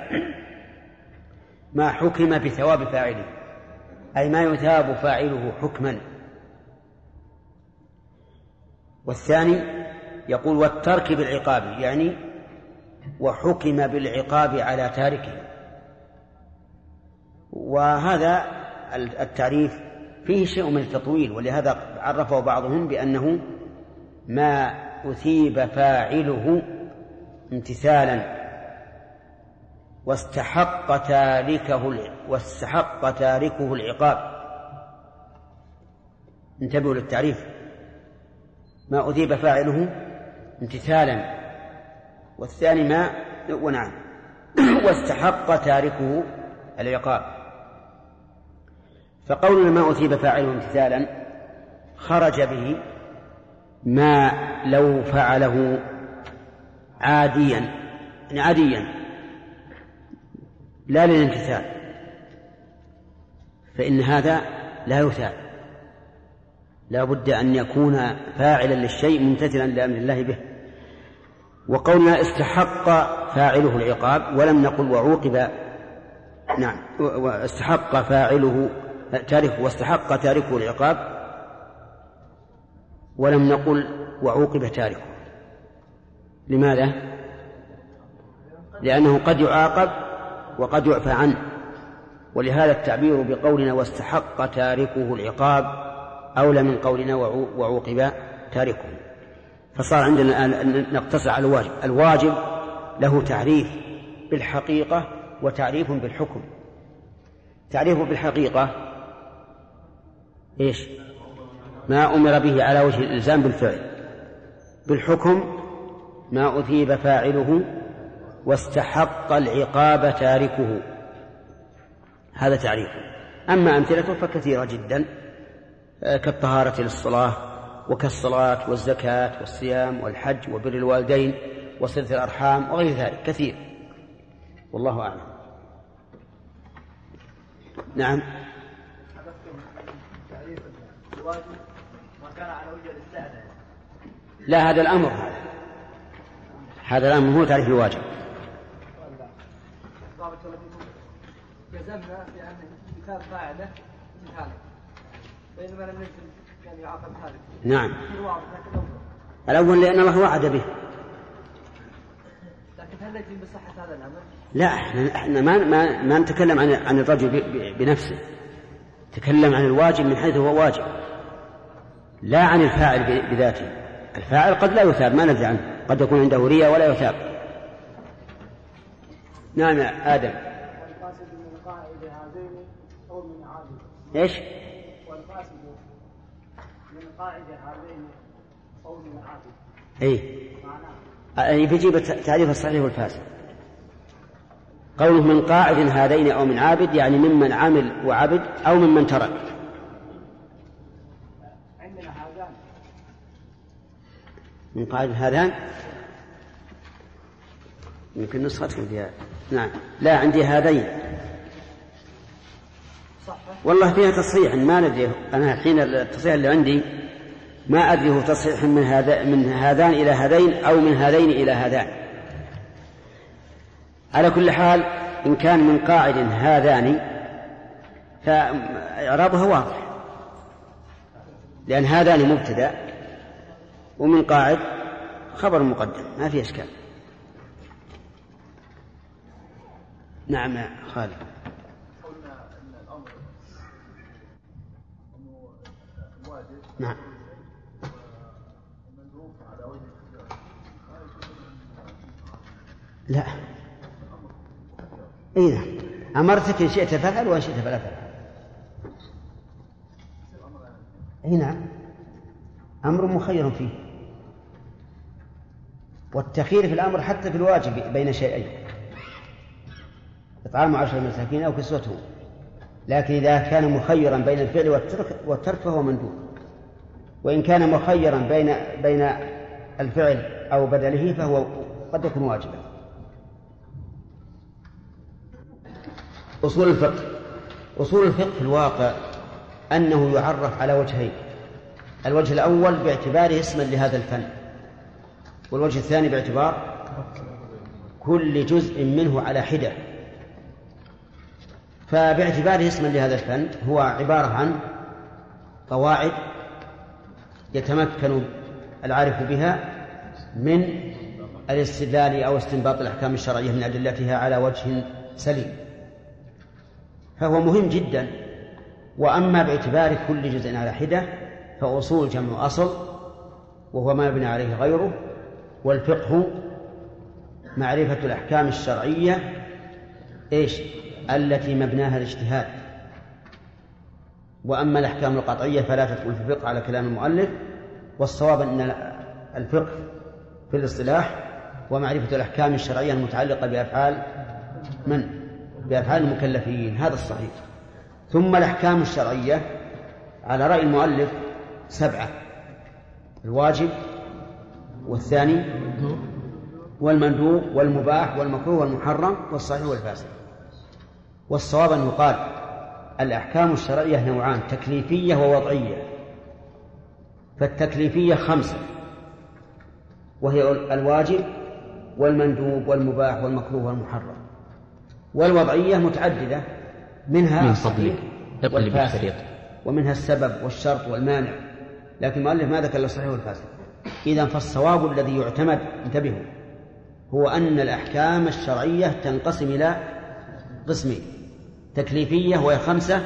[SPEAKER 3] ما حكم بثواب فاعله. أي ما يثاب فاعله حكما. والثاني يقول والترك بالعقاب يعني وحكم بالعقاب على تاركه. وهذا التعريف فيه شيء من التطويل ولهذا عرفه بعضهم بأنه ما أثيب فاعله امتثالا. واستحق تاركه واستحق تاركه العقاب. انتبهوا للتعريف. ما أذيب فاعله امتثالا والثاني ما ونعم *clears throat* واستحق تاركه العقاب. فقولنا ما أثيب فاعله امتثالا خرج به ما لو فعله عاديا يعني عاديا لا للامتثال فإن هذا لا يثاب. لا بد أن يكون فاعلا للشيء ممتثلا لأمر الله به. وقولنا استحق فاعله العقاب ولم نقل وعوقب نعم واستحق فاعله تاركه واستحق تاركه العقاب ولم نقل وعوقب تاركه. لماذا؟ لأنه قد يعاقب وقد يعفى عنه. ولهذا التعبير بقولنا واستحق تاركه العقاب أولى من قولنا وعوقب تاركه فصار عندنا الآن نقتصر على الواجب. الواجب له تعريف بالحقيقة وتعريف بالحكم. تعريف بالحقيقة إيش؟ ما أمر به على وجه الإلزام بالفعل. بالحكم ما أثيب فاعله واستحق العقاب تاركه. هذا تعريفه. أما أمثلته فكثيرة جدا. كالطهارة للصلاة وكالصلاة والزكاة والصيام والحج وبر الوالدين وصلة الأرحام وغير ذلك كثير. والله أعلم. نعم. لا هذا الأمر هذا. هذا الأمر هو تعريف الواجب.
[SPEAKER 4] جزمنا بأن كتاب قاعدة مثال بينما لم نجزم يعني يعاقب ذلك
[SPEAKER 3] نعم. الأول لأن الله وعد به.
[SPEAKER 4] لكن هل نجزم بصحة هذا الأمر؟
[SPEAKER 3] لا إحنا إحنا ما ما, ما نتكلم عن عن الرجل بنفسه. تكلم عن الواجب من حيث هو واجب. لا عن الفاعل بذاته. الفاعل قد لا يثاب ما ندري عنه. قد يكون عنده رياء ولا يثاب. نعم يا آدم.
[SPEAKER 6] إيش؟ قائد هذين أو من عابد أي
[SPEAKER 3] يعني بيجيب تعريف الصحيح والفاسد. قوله من قاعد هذين أو من عابد يعني ممن عمل وعبد أو ممن ترك.
[SPEAKER 6] عندنا هذان.
[SPEAKER 3] من قاعد هذان؟ يمكن نسختكم فيها نعم. لا عندي هذين. والله فيها تصحيح ما ندري. أنا حين التصحيح اللي عندي ما أدري هو تصحيح من هذا من هذان إلى هذين أو من هذين إلى هذان. على كل حال إن كان من قاعد هذان فإعرابها واضح. لأن هذان مبتدأ ومن قاعد خبر مقدم ما في إشكال. نعم يا خالد. نعم
[SPEAKER 5] ومندوب على وجه الاختيار
[SPEAKER 3] لا. إي نعم. أمرتك إن شئت فافعل وإن شئت فلا تفعل. إي نعم. أمر مخير فيه. والتخيير في الأمر حتى في الواجب بين شيئين. إطعام عشر مساكين أو كسوتهم. لكن إذا كان مخيرا بين الفعل والترك والترك فهو مندوب. وإن كان مخيرا بين بين الفعل أو بدله فهو قد يكون واجبا. أصول الفقه. أصول الفقه في الواقع أنه يعرف على وجهين. الوجه الأول باعتباره اسما لهذا الفن والوجه الثاني باعتبار كل جزء منه على حدة. فباعتباره اسما لهذا الفن هو عبارة عن قواعد يتمكن العارف بها من الاستدلال أو استنباط الأحكام الشرعية من أدلتها على وجه سليم. فهو مهم جدا. وأما باعتبار كل جزء على حدة فأصول جمع أصل وهو ما يبنى عليه غيره. والفقه معرفة الأحكام الشرعية إيش؟ التي مبناها الاجتهاد. وأما الأحكام القطعية فلا تدخل في الفقه على كلام المؤلف. والصواب أن الفقه في الاصطلاح ومعرفة الأحكام الشرعية المتعلقة بأفعال من؟ بأفعال المكلفين هذا الصحيح. ثم الأحكام الشرعية على رأي المؤلف سبعة الواجب والثاني والمندوب والمباح والمكروه والمحرم والصحيح والفاسد. والصواب أن يقال الأحكام الشرعية نوعان تكليفية ووضعية. فالتكليفية خمسة وهي الواجب والمندوب والمباح والمكروه والمحرم. والوضعية متعددة منها
[SPEAKER 1] من اقلب
[SPEAKER 3] والفاسد ومنها السبب والشرط والمانع. لكن المؤلف ما ذكر الصحيح والفاسد. إذا فالصواب الذي يعتمد انتبهوا هو أن الأحكام الشرعية تنقسم إلى قسمين تكليفية وهي خمسة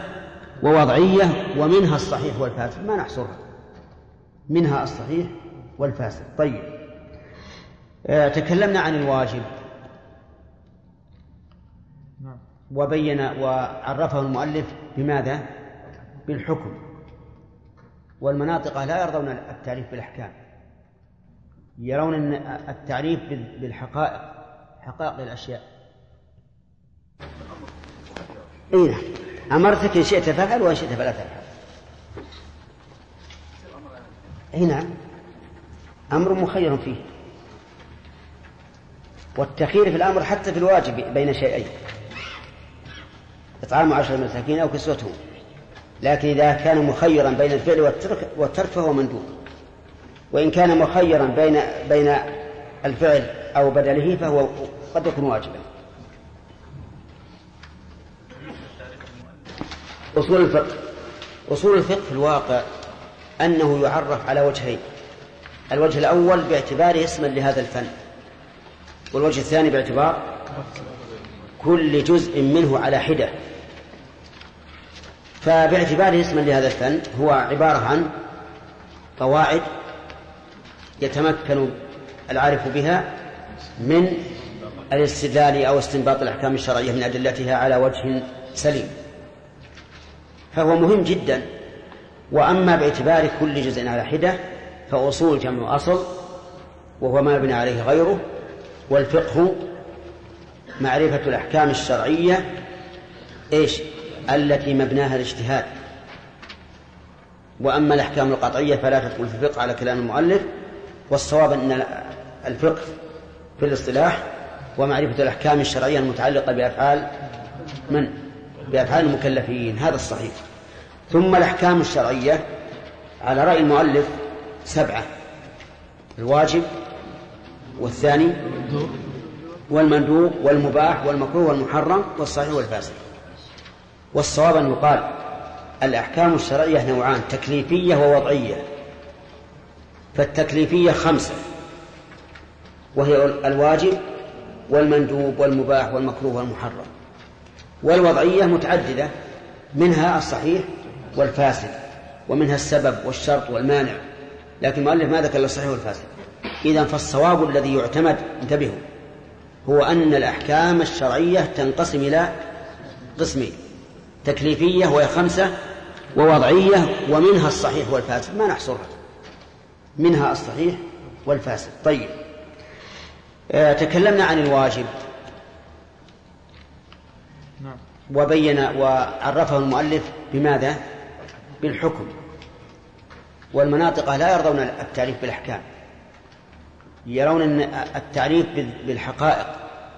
[SPEAKER 3] ووضعية ومنها الصحيح والفاسد. ما نحصرها. منها الصحيح والفاسد. طيب. آه، تكلمنا عن الواجب. وبين وعرفه المؤلف بماذا؟ بالحكم. والمناطق لا يرضون التعريف بالأحكام. يرون أن التعريف بال- بالحقائق حقائق الأشياء. إي نعم. أمرتك إن شئت فافعل وإن شئت فلا تفعل. إي نعم. أمر مخير فيه. والتخيير في الأمر حتى في الواجب بين شيئين. إطعام عشر مساكين أو كسوتهم. لكن إذا كان مخيرا بين الفعل والترك والترك فهو مندوب. وإن كان مخيرا بين بين الفعل أو بدله فهو قد يكون واجبا. أصول الفقه. أصول الفقه في الواقع أنه يعرف على وجهين. الوجه الأول باعتباره اسما لهذا الفن. والوجه الثاني باعتبار كل جزء منه على حدة. فباعتباره اسما لهذا الفن هو عبارة عن قواعد يتمكن العارف بها من الاستدلال أو استنباط الأحكام الشرعية من أدلتها على وجه سليم. فهو مهم جدا. وأما باعتبار كل جزء على حدة فأصول جمع أصل وهو ما يبنى عليه غيره والفقه معرفة الأحكام الشرعية إيش؟ التي مبناها الاجتهاد. وأما الأحكام القطعية فلا تدخل في الفقه على كلام المؤلف والصواب أن الفقه في الاصطلاح ومعرفة الأحكام الشرعية المتعلقة بأفعال من؟ بأفعال المكلفين هذا الصحيح. ثم الأحكام الشرعية على رأي المؤلف سبعة الواجب والثاني والمندوب. والمباح والمكروه والمحرم والصحيح والفاسد. والصواب أن يقال الأحكام الشرعية نوعان تكليفية ووضعية. فالتكليفية خمسة. وهي الواجب والمندوب والمباح والمكروه والمحرم. والوضعية متعددة منها الصحيح والفاسد ومنها السبب والشرط والمانع. لكن المؤلف ما ذكر الصحيح والفاسد. إذا فالصواب الذي يعتمد انتبهوا هو أن الأحكام الشرعية تنقسم إلى قسمين. تكليفية وهي خمسة ووضعية ومنها الصحيح والفاسد. ما نحصرها. منها الصحيح والفاسد. طيب. آه تكلمنا عن الواجب.
[SPEAKER 5] نعم.
[SPEAKER 3] وبين وعرفه المؤلف بماذا؟ بالحكم. والمناطق لا يرضون التعريف بالأحكام. يرون أن التعريف بالحقائق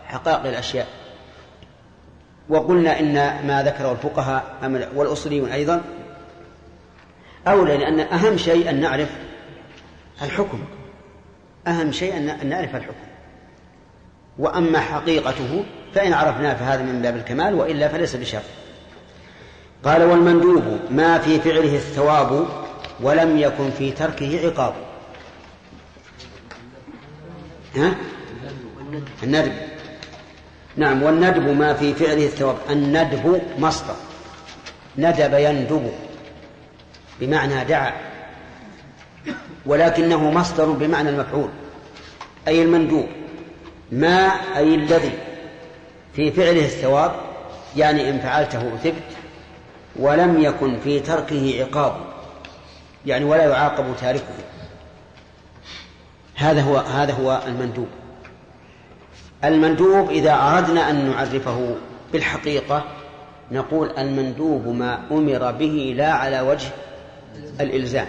[SPEAKER 3] حقائق الأشياء. وقلنا إن ما ذكره الفقهاء والأصوليون أيضا أولى لأن أهم شيء أن نعرف الحكم. أهم شيء أن نعرف الحكم. وأما حقيقته فإن عرفناه فهذا من باب الكمال وإلا فليس بشرط. قال والمندوب ما في فعله الثواب ولم يكن في تركه عقاب. ها؟ الندب. نعم والندب ما في فعله الثواب. الندب مصدر. ندب يندب. بمعنى دعا. ولكنه مصدر بمعنى المفعول. أي المندوب. ما أي الذي. في فعله الثواب يعني إن فعلته أثبت ولم يكن في تركه عقاب. يعني ولا يعاقب تاركه. هذا هو هذا هو المندوب. المندوب إذا أردنا أن نعرفه بالحقيقة نقول المندوب ما أمر به لا على وجه الإلزام.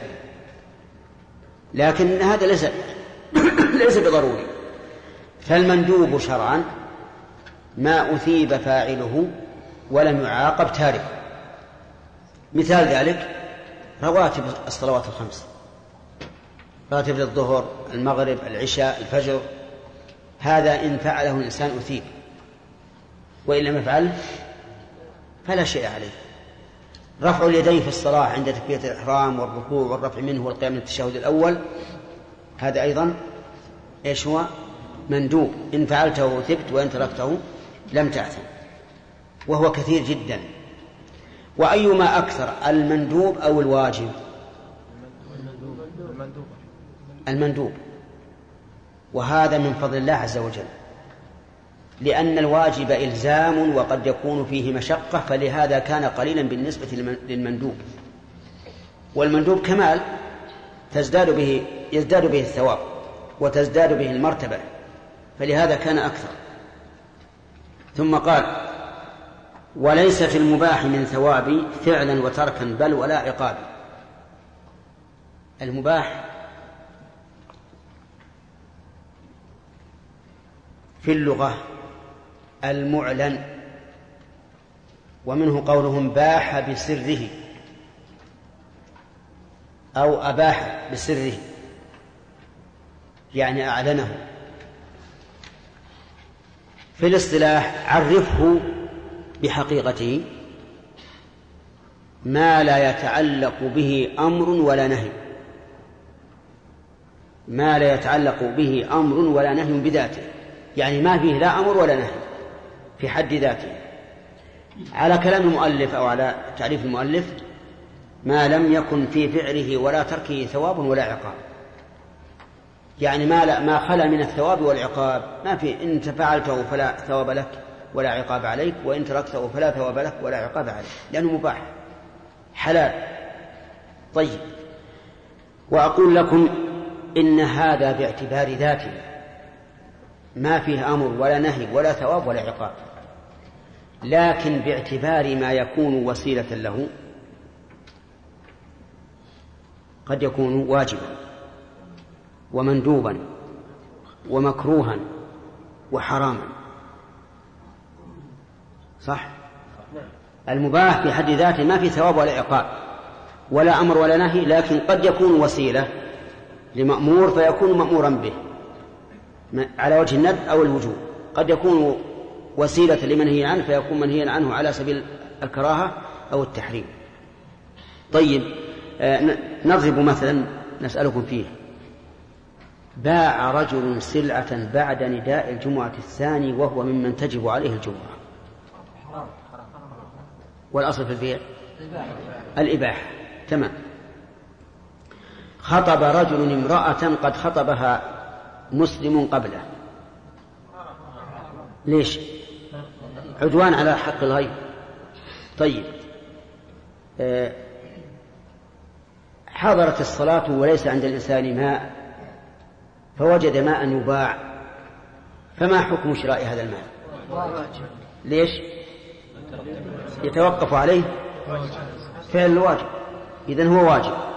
[SPEAKER 3] لكن هذا ليس *coughs* ليس بضروري. فالمندوب شرعا ما أثيب فاعله ولم يعاقب تاركه. مثال ذلك رواتب الصلوات الخمس. راتب الظهر المغرب العشاء الفجر. هذا إن فعله الإنسان أثيب وإن لم يفعله فلا شيء عليه. رفع اليدين في الصلاة عند تكبيرة الإحرام والركوع والرفع منه والقيام من التشهد الأول هذا أيضا إيش هو؟ مندوب. إن فعلته ثبت وإن تركته لم تأثم وهو كثير جدا. وأيما أكثر المندوب أو الواجب؟ المندوب. وهذا من فضل الله عز وجل. لأن الواجب إلزام وقد يكون فيه مشقة فلهذا كان قليلا بالنسبة للمندوب. والمندوب كمال تزداد به يزداد به الثواب وتزداد به المرتبة فلهذا كان أكثر. ثم قال وليس في المباح من ثواب فعلا وتركا بل ولا عقاب المباح في اللغة المعلن ومنه قولهم باح بسره أو أباح بسره يعني أعلنه. في الاصطلاح عرفه بحقيقته ما لا يتعلق به أمر ولا نهي. ما لا يتعلق به أمر ولا نهي بذاته. يعني ما فيه لا أمر ولا نهي في حد ذاته. على كلام المؤلف أو على تعريف المؤلف ما لم يكن في فعله ولا تركه ثواب ولا عقاب. يعني ما لا ما خلا من الثواب والعقاب. ما في إن فعلته فلا ثواب لك ولا عقاب عليك وإن تركته فلا ثواب لك ولا عقاب عليك لأنه مباح حلال. طيب. وأقول لكم إن هذا باعتبار ذاته. ما فيه أمر ولا نهي ولا ثواب ولا عقاب. لكن باعتبار ما يكون وسيلة له قد يكون واجبا ومندوبا ومكروها وحراما. صح؟ المباح في حد ذاته ما في ثواب ولا عقاب ولا أمر ولا نهي لكن قد يكون وسيلة لمأمور فيكون مامورا به. على وجه الند أو الوجوب. قد يكون وسيلة لمنهي عنه فيكون منهيا عنه على سبيل الكراهة أو التحريم. طيب آه، نضرب مثلا نسألكم فيه. باع رجل سلعة بعد نداء الجمعة الثاني وهو ممن تجب عليه الجمعة. والأصل في البيع؟ الإباحة. تمام. خطب رجل امرأة قد خطبها مسلم قبله. ليش؟ عدوان على حق الغير طيب. آه، حضرت الصلاة وليس عند الإنسان ماء فوجد ماء يباع فما حكم شراء هذا الماء ليش؟ يتوقف عليه؟ فعل الواجب. إذن هو واجب.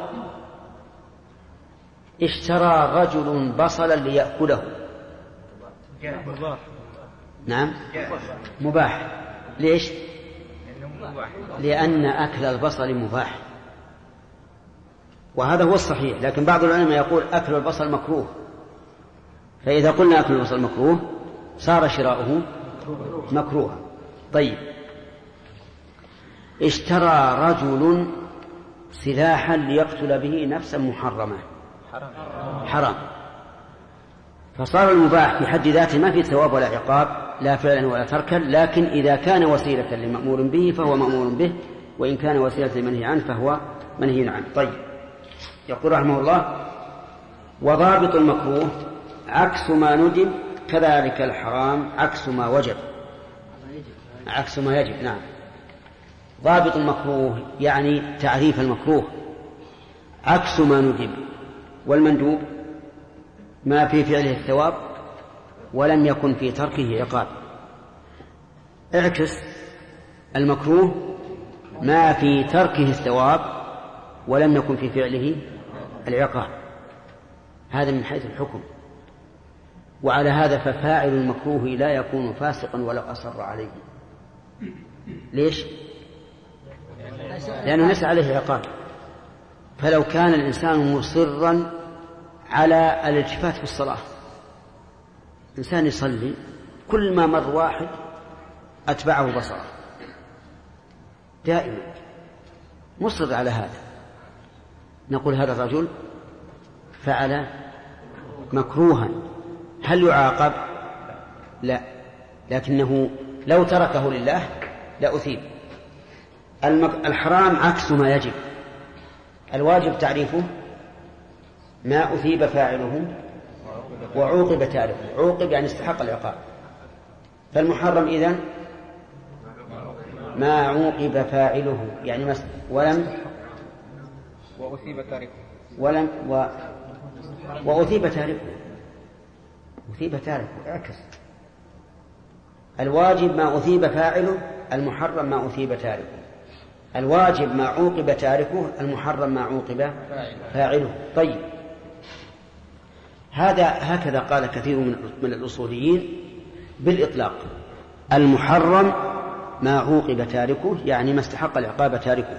[SPEAKER 3] اشترى رجل بصلا ليأكله. نعم. مباح. ليش؟ لأن أكل البصل مباح. وهذا هو الصحيح لكن بعض العلماء يقول أكل البصل مكروه. فإذا قلنا أكل البصل مكروه صار شراؤه مكروها. طيب. اشترى رجل سلاحا ليقتل به نفسا محرمة. حرام. فصار المباح في حد ذاته ما في ثواب ولا عقاب لا فعلا ولا تركا لكن إذا كان وسيلة لمأمور به فهو مأمور به وإن كان وسيلة لمنهي عنه فهو منهي عنه. طيب. يقول رحمه الله وضابط المكروه عكس ما ندب كذلك الحرام عكس ما وجب. عكس ما يجب نعم. ضابط المكروه يعني تعريف المكروه. عكس ما ندب والمندوب ما في فعله الثواب ولم يكن في تركه عقاب. اعكس المكروه ما في تركه الثواب ولم يكن في فعله العقاب. هذا من حيث الحكم. وعلى هذا ففاعل المكروه لا يكون فاسقا ولو أصر عليه. ليش؟ لأنه ليس عليه عقاب. فلو كان الإنسان مصرا على الالتفات في الصلاة. إنسان يصلي كل ما مر واحد أتبعه بصره. دائما مصر على هذا. نقول هذا الرجل فعل مكروها. هل يعاقب؟ لا. لكنه لو تركه لله لأثيب. الحرام عكس ما يجب. الواجب تعريفه ما أثيب فاعله وعوقب تاركه. عوقب يعني استحق العقاب. فالمحرم إذن ما عوقب فاعله يعني ولم
[SPEAKER 8] وأثيب تاركه.
[SPEAKER 3] ولم و وأثيب تاركه. أثيب تاركه اعكس. الواجب ما أثيب فاعله المحرم ما أثيب تاركه. الواجب ما عوقب تاركه المحرم ما عوقب فاعله. طيب. هذا هكذا قال كثير من من الأصوليين بالإطلاق. المحرم ما عوقب تاركه يعني ما استحق العقاب تاركه.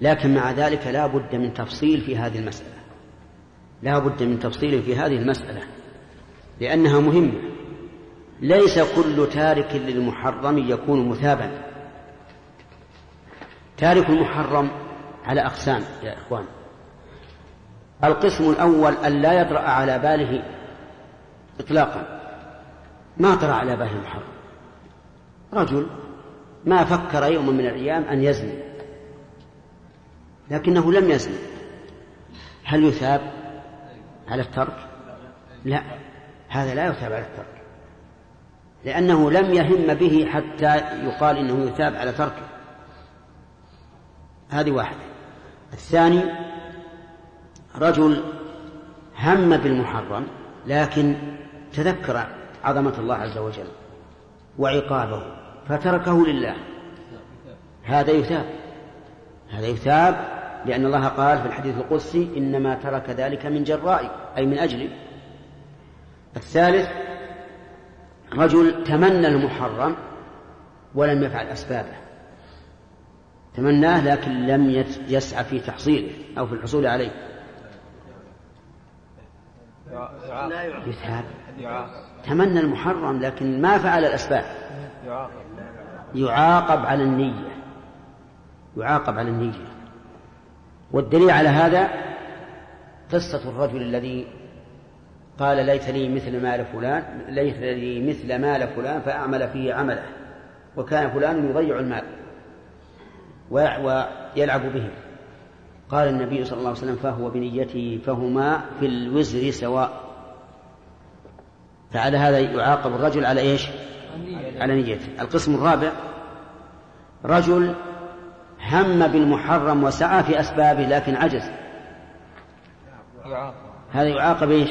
[SPEAKER 3] لكن مع ذلك لا بد من تفصيل في هذه المسألة. لا بد من تفصيل في هذه المسألة. لأنها مهمة. ليس كل تارك للمحرم يكون مثابا. تارك المحرم على أقسام يا إخوان. القسم الأول أن لا يطرأ على باله إطلاقا. ما طرأ على باله المحرم. رجل ما فكر يوما من الأيام أن يزني لكنه لم يزني. هل يثاب على الترك؟ لا هذا لا يثاب على الترك لأنه لم يهم به حتى يقال إنه يثاب على تركه. هذه واحدة. الثاني رجل هم بالمحرم لكن تذكر عظمة الله عز وجل وعقابه فتركه لله. هذا يثاب. هذا يثاب لأن الله قال في الحديث القدسي إنما ترك ذلك من جرائي أي من أجلي الثالث رجل تمنى المحرم ولم يفعل أسبابه. تمناه لكن لم يسعى في تحصيله أو في الحصول عليه. يثاب تمنى المحرم لكن ما فعل الأسباب. يعاقب على النية. يعاقب على النية. والدليل على هذا قصة الرجل الذي قال ليت لي مثل مال فلان ليت لي مثل مال فلان فأعمل فيه عمله وكان فلان يضيع المال. ويلعب به قال النبي صلى الله عليه وسلم فهو بنيته فهما في الوزر سواء. فعلى هذا يعاقب الرجل على إيش؟ على نيته. القسم الرابع رجل هم بالمحرم وسعى في أسبابه لكن عجز. هذا يعاقب إيش؟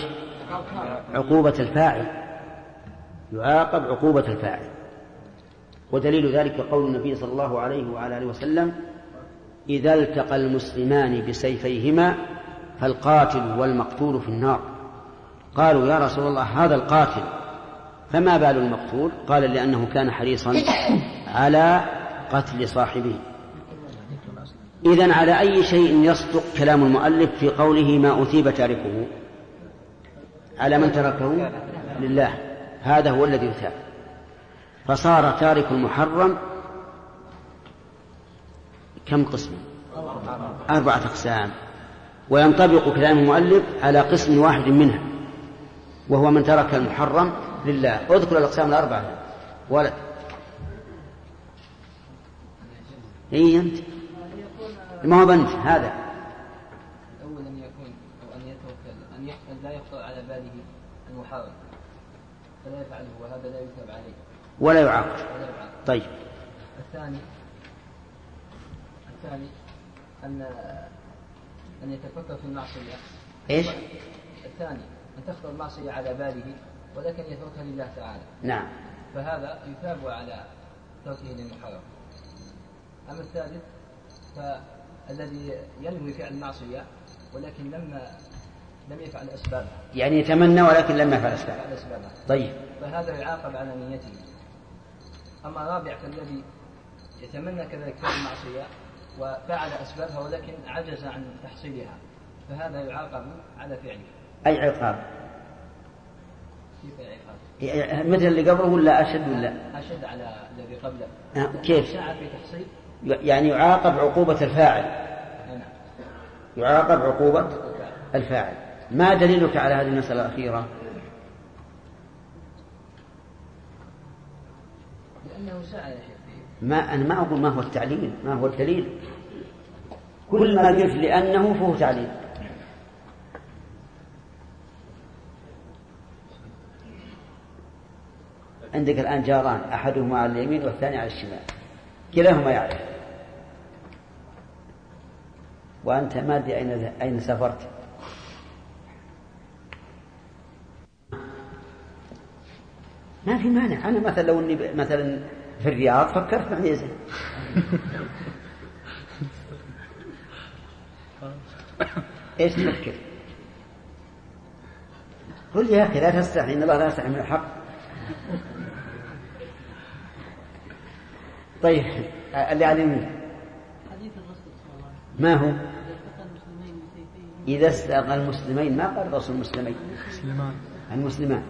[SPEAKER 3] عقوبة الفاعل. يعاقب عقوبة الفاعل. ودليل ذلك قول النبي صلى الله عليه وعلى آله وسلم إذا التقى المسلمان بسيفيهما فالقاتل والمقتول في النار. قالوا يا رسول الله هذا القاتل فما بال المقتول؟ قال لأنه كان حريصا *coughs* على قتل صاحبه. إذا على أي شيء يصدق كلام المؤلف في قوله ما أثيب تاركه؟ على من تركه؟ لله. هذا هو الذي يثاب. فصار تارك المحرم كم قسم؟ أربعة أقسام. وينطبق كلام المؤلف على قسم واحد منها وهو من ترك المحرم لله. اذكر الأقسام الأربعة. ولا أي أنت؟ ما هو بنت؟ هذا.
[SPEAKER 9] الأول أن يكون أو أن يتوكل أن لا يخطر على باله المحرم. فلا يفعله وهذا لا يثاب عليه.
[SPEAKER 3] ولا يعاقب. طيب.
[SPEAKER 9] الثاني الثاني أن أن يتفكر في المعصية.
[SPEAKER 3] إيش؟
[SPEAKER 9] الثاني أن تخطر المعصية على باله ولكن يتركها لله تعالى.
[SPEAKER 3] نعم.
[SPEAKER 9] فهذا يثاب على تركه للمحرم أما الثالث فالذي ينوي فعل المعصية ولكن لما لم يفعل أسبابها
[SPEAKER 3] يعني يتمنى ولكن لم يفعل أسبابها طيب.
[SPEAKER 9] فهذا يعاقب على نيته. أما الرابع فالذي يتمنى كذلك فعل المعصية وفعل أسبابها ولكن عجز عن تحصيلها فهذا يعاقب على فعله
[SPEAKER 3] أي عقاب؟
[SPEAKER 9] كيف عقاب؟
[SPEAKER 3] مثل اللي قبله ولا أشد ولا؟
[SPEAKER 9] أشد على الذي قبله
[SPEAKER 3] آه، كيف؟
[SPEAKER 9] سعى في تحصيل
[SPEAKER 3] يعني يعاقب عقوبة الفاعل
[SPEAKER 9] نعم.
[SPEAKER 3] يعاقب عقوبة الفاعل ما دليلك على هذه المسألة الأخيرة ما أنا ما أقول ما هو التعليل ما هو الدليل. كل ما قلت لأنه فهو تعليل. عندك الآن جاران أحدهما على اليمين والثاني على الشمال. كلاهما يعرف. وأنت ما أدري أين أين سافرت. ما في مانع. أنا مثلا لو أني مثلا في الرياض فكرت مع زين. إيش تفكر؟ قل يا أخي لا تستحي إن الله لا يستحي من الحق. طيب اللي
[SPEAKER 4] علمني
[SPEAKER 3] ما هو؟
[SPEAKER 4] إذا استلقى المسلمين
[SPEAKER 3] ما قال الرسول المسلمين؟ المسلمان
[SPEAKER 4] المسلمان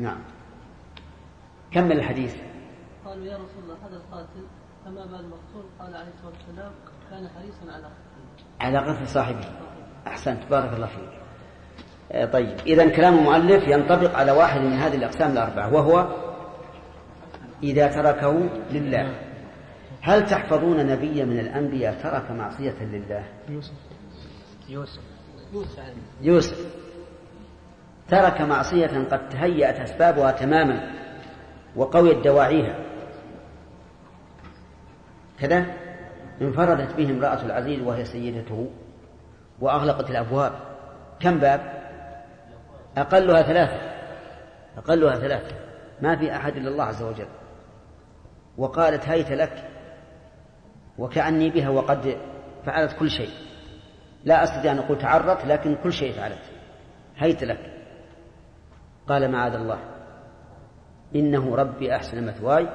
[SPEAKER 3] نعم. كمل الحديث.
[SPEAKER 4] قالوا يا رسول الله هذا القاتل فما بال المقتول قال عليه الصلاة والسلام كان حريصا على قتله.
[SPEAKER 3] على قتل صاحبه. أحسنت بارك الله فيك. آه، طيب. إذا كلام المؤلف ينطبق على واحد من هذه الأقسام الأربعة وهو إذا تركه لله. هل تحفظون نبيا من الأنبياء ترك معصية لله؟
[SPEAKER 5] يوسف
[SPEAKER 9] يوسف.
[SPEAKER 3] يوسف. ترك معصية قد تهيأت أسبابها تماما وقويت دواعيها. كذا انفردت به امرأة العزيز وهي سيدته وأغلقت الأبواب. كم باب؟ أقلها ثلاثة. أقلها ثلاثة. ما في أحد إلا الله عز وجل. وقالت هيت لك وكأني بها وقد فعلت كل شيء. لا أستطيع أن أقول تعرت لكن كل شيء فعلت. هيت لك. قال معاذ الله إنه ربي أحسن مثواي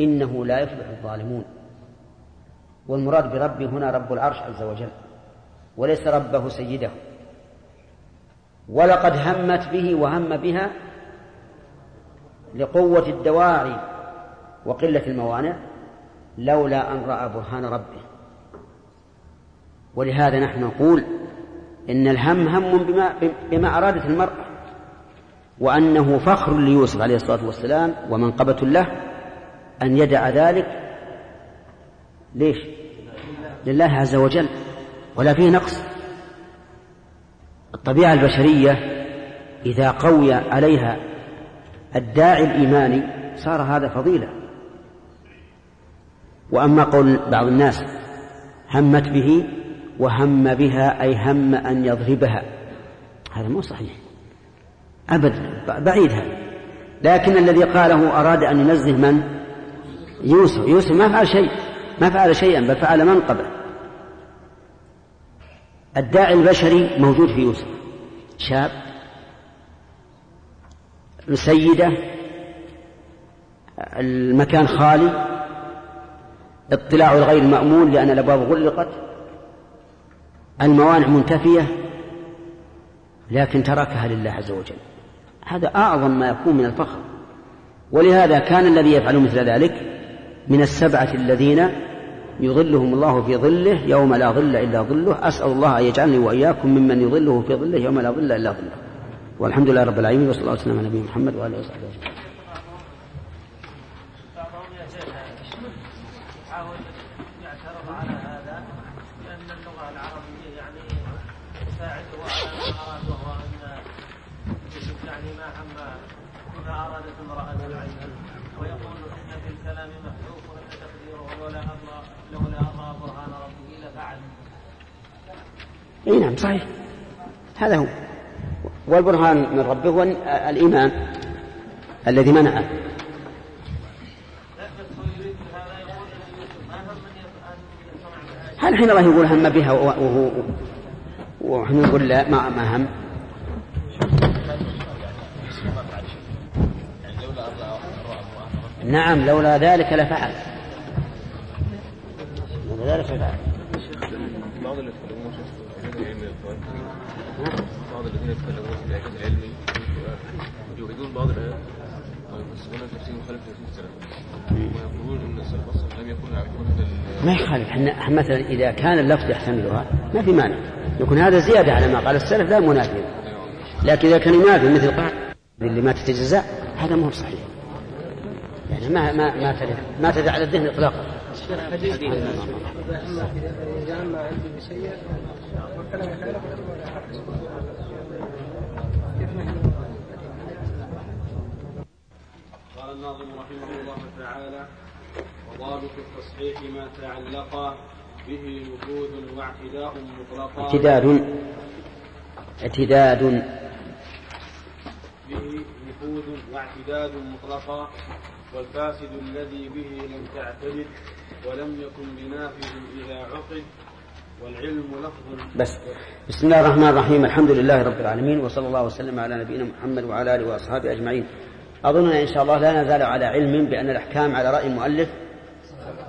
[SPEAKER 3] إنه لا يفلح الظالمون. والمراد بربي هنا رب العرش عز وجل وليس ربه سيده. ولقد همت به وهم بها لقوة الدواعي وقلة الموانع لولا أن رأى برهان ربه. ولهذا نحن نقول إن الهم هم بما, بما أرادت المرأة. وأنه فخر ليوسف عليه الصلاة والسلام ومنقبة له أن يدع ذلك ليش؟ لله عز وجل. ولا فيه نقص. الطبيعة البشرية إذا قوي عليها الداعي الإيماني صار هذا فضيلة. وأما قول بعض الناس همت به وهم بها أي هم أن يضربها. هذا مو صحيح. أبدا بعيد هذا. لكن الذي قاله أراد أن ينزه من؟ يوسف. يوسف ما فعل شيء. ما فعل شيئا بل فعل منقبة الداعي البشري موجود في يوسف. شاب سيدة المكان خالي اطلاع الغير مأمون لأن الأبواب غلقت الموانع منتفية لكن تركها لله عز وجل. هذا أعظم ما يكون من الفخر. ولهذا كان الذي يفعل مثل ذلك من السبعة الذين يظلهم الله في ظله يوم لا ظل إلا ظله. أسأل الله أن يجعلني وإياكم ممن يظله في ظله يوم لا ظل إلا ظله. والحمد لله رب العالمين وصلى الله وسلم على نبينا محمد وآله وصحبه أجمعين
[SPEAKER 10] بعضهم يا شيخ يحاول يعترض على هذا لأن اللغة العربية يعني تساعده على ما أراد وهو أن يوسف يعني ما هم بما أرادت امرأة العين ويقول إن في الكلام محذوف تقديره لولا الله لولا الله برهان ربه لفعل
[SPEAKER 3] إي نعم صحيح. هذا هو. والبرهان من ربه هو الإيمان الذي منعه. هل حين الله يقول هم بها وهو ونحن نقول لا ما ما هم؟ نعم لولا ذلك لفعل. لولا ذلك لفعل
[SPEAKER 11] بعض اللي يتكلمون في العلم الإخوان بعض الذين يتكلمون في الإعجاز العلمي يريدون بعض الآيات ويفسرون تفسير مخالف لتفسير السلف. ويقولون أن السلف الصالح لم يكونوا يعرفون هذا
[SPEAKER 3] ما يخالف. إحنا مثلا إذا كان اللفظ يحتملها ما في مانع. يكون هذا زيادة على ما قال السلف لا منافي لكن إذا كان ينافي مثل قاعدة اللي ما تتجزا هذا مو صحيح. يعني ما ما ما تدع ما تدع على الذهن اطلاقا.
[SPEAKER 2] قال الناظم رحمه الله تعالى وضابط التصحيح ما تعلق به نفوذ واعتداء مطلقا
[SPEAKER 3] اعتداد اعتداد.
[SPEAKER 2] به نفوذ واعتداد مطلقا والفاسد الذي به لم تعتدد ولم يكن بنافذ إذا عقد
[SPEAKER 3] بس. بسم الله الرحمن الرحيم. الحمد لله رب العالمين وصلى الله وسلم على نبينا محمد وعلى آله وأصحابه أجمعين. أظننا إن شاء الله لا نزال على علم بأن الأحكام على رأي المؤلف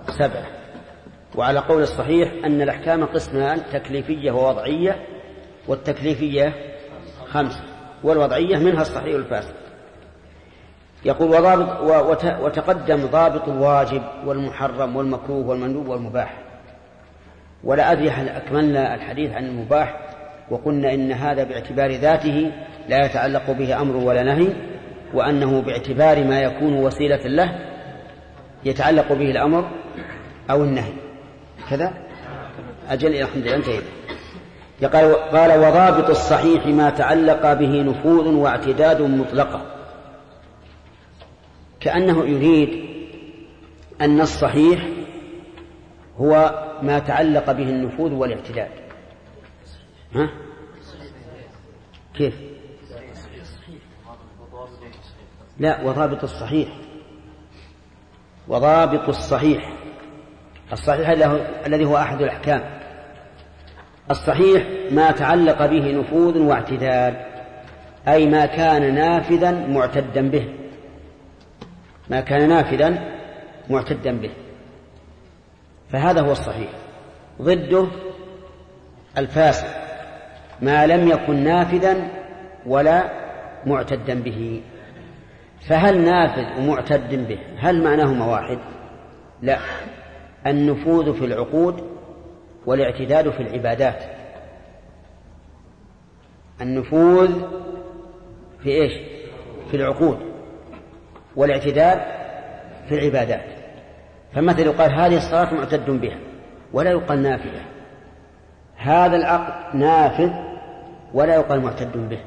[SPEAKER 3] سبعة. وعلى قول الصحيح أن الأحكام قسمان تكليفية ووضعية والتكليفية خمسة. والوضعية منها الصحيح الفاسد يقول وضابط وتقدم ضابط الواجب والمحرم والمكروه والمندوب والمباح. ولا أدري هل أكملنا الحديث عن المباح وقلنا إن هذا باعتبار ذاته لا يتعلق به أمر ولا نهي وأنه باعتبار ما يكون وسيلة له يتعلق به الأمر أو النهي. كذا؟ أجل الحمد لله انتهينا. قال قال وضابط الصحيح ما تعلق به نفوذ واعتداد مطلقة. كأنه يريد أن الصحيح هو ما تعلق به النفوذ والاعتداد ها؟ كيف؟ لا وضابط الصحيح. وضابط الصحيح. الصحيح الذي هو أحد الأحكام. الصحيح ما تعلق به نفوذ واعتداد أي ما كان نافذا معتدا به. ما كان نافذا معتدا به. فهذا هو الصحيح. ضده الفاسد ما لم يكن نافذا ولا معتدا به. فهل نافذ ومعتد به هل معناهما واحد لا. النفوذ في العقود والاعتداد في العبادات. النفوذ في إيش؟ في العقود والاعتداد في العبادات. فمثل يقال هذه الصلاة معتد بها ولا يقال نافذة. هذا العقد نافذ ولا يقال معتد به.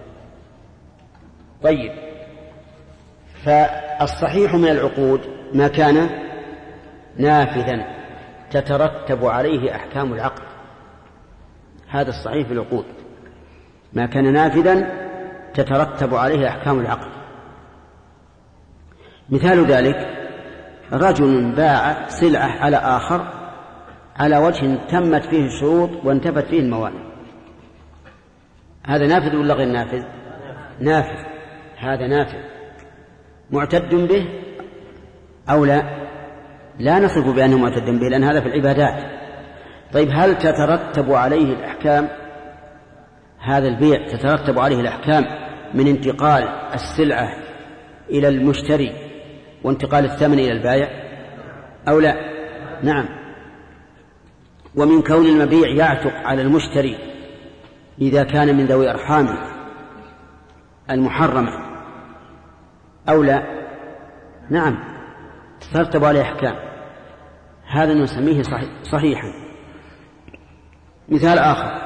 [SPEAKER 3] طيب. فالصحيح من العقود ما كان نافذا تترتب عليه أحكام العقد. هذا الصحيح في العقود. ما كان نافذا تترتب عليه أحكام العقد. مثال ذلك رجل باع سلعة على آخر على وجه تمت فيه الشروط وانتفت فيه الموانع. هذا نافذ ولا غير نافذ؟ نافذ. هذا نافذ. معتد به أو لا؟ لا نصف بأنه معتد به لأن هذا في العبادات. طيب هل تترتب عليه الأحكام؟ هذا البيع تترتب عليه الأحكام من انتقال السلعة إلى المشتري وانتقال الثمن إلى البائع أو لا؟ نعم. ومن كون المبيع يعتق على المشتري إذا كان من ذوي أرحامه المحرمة أو لا؟ نعم. ترتب عليه أحكام. هذا نسميه صحيح صحيحا. مثال آخر.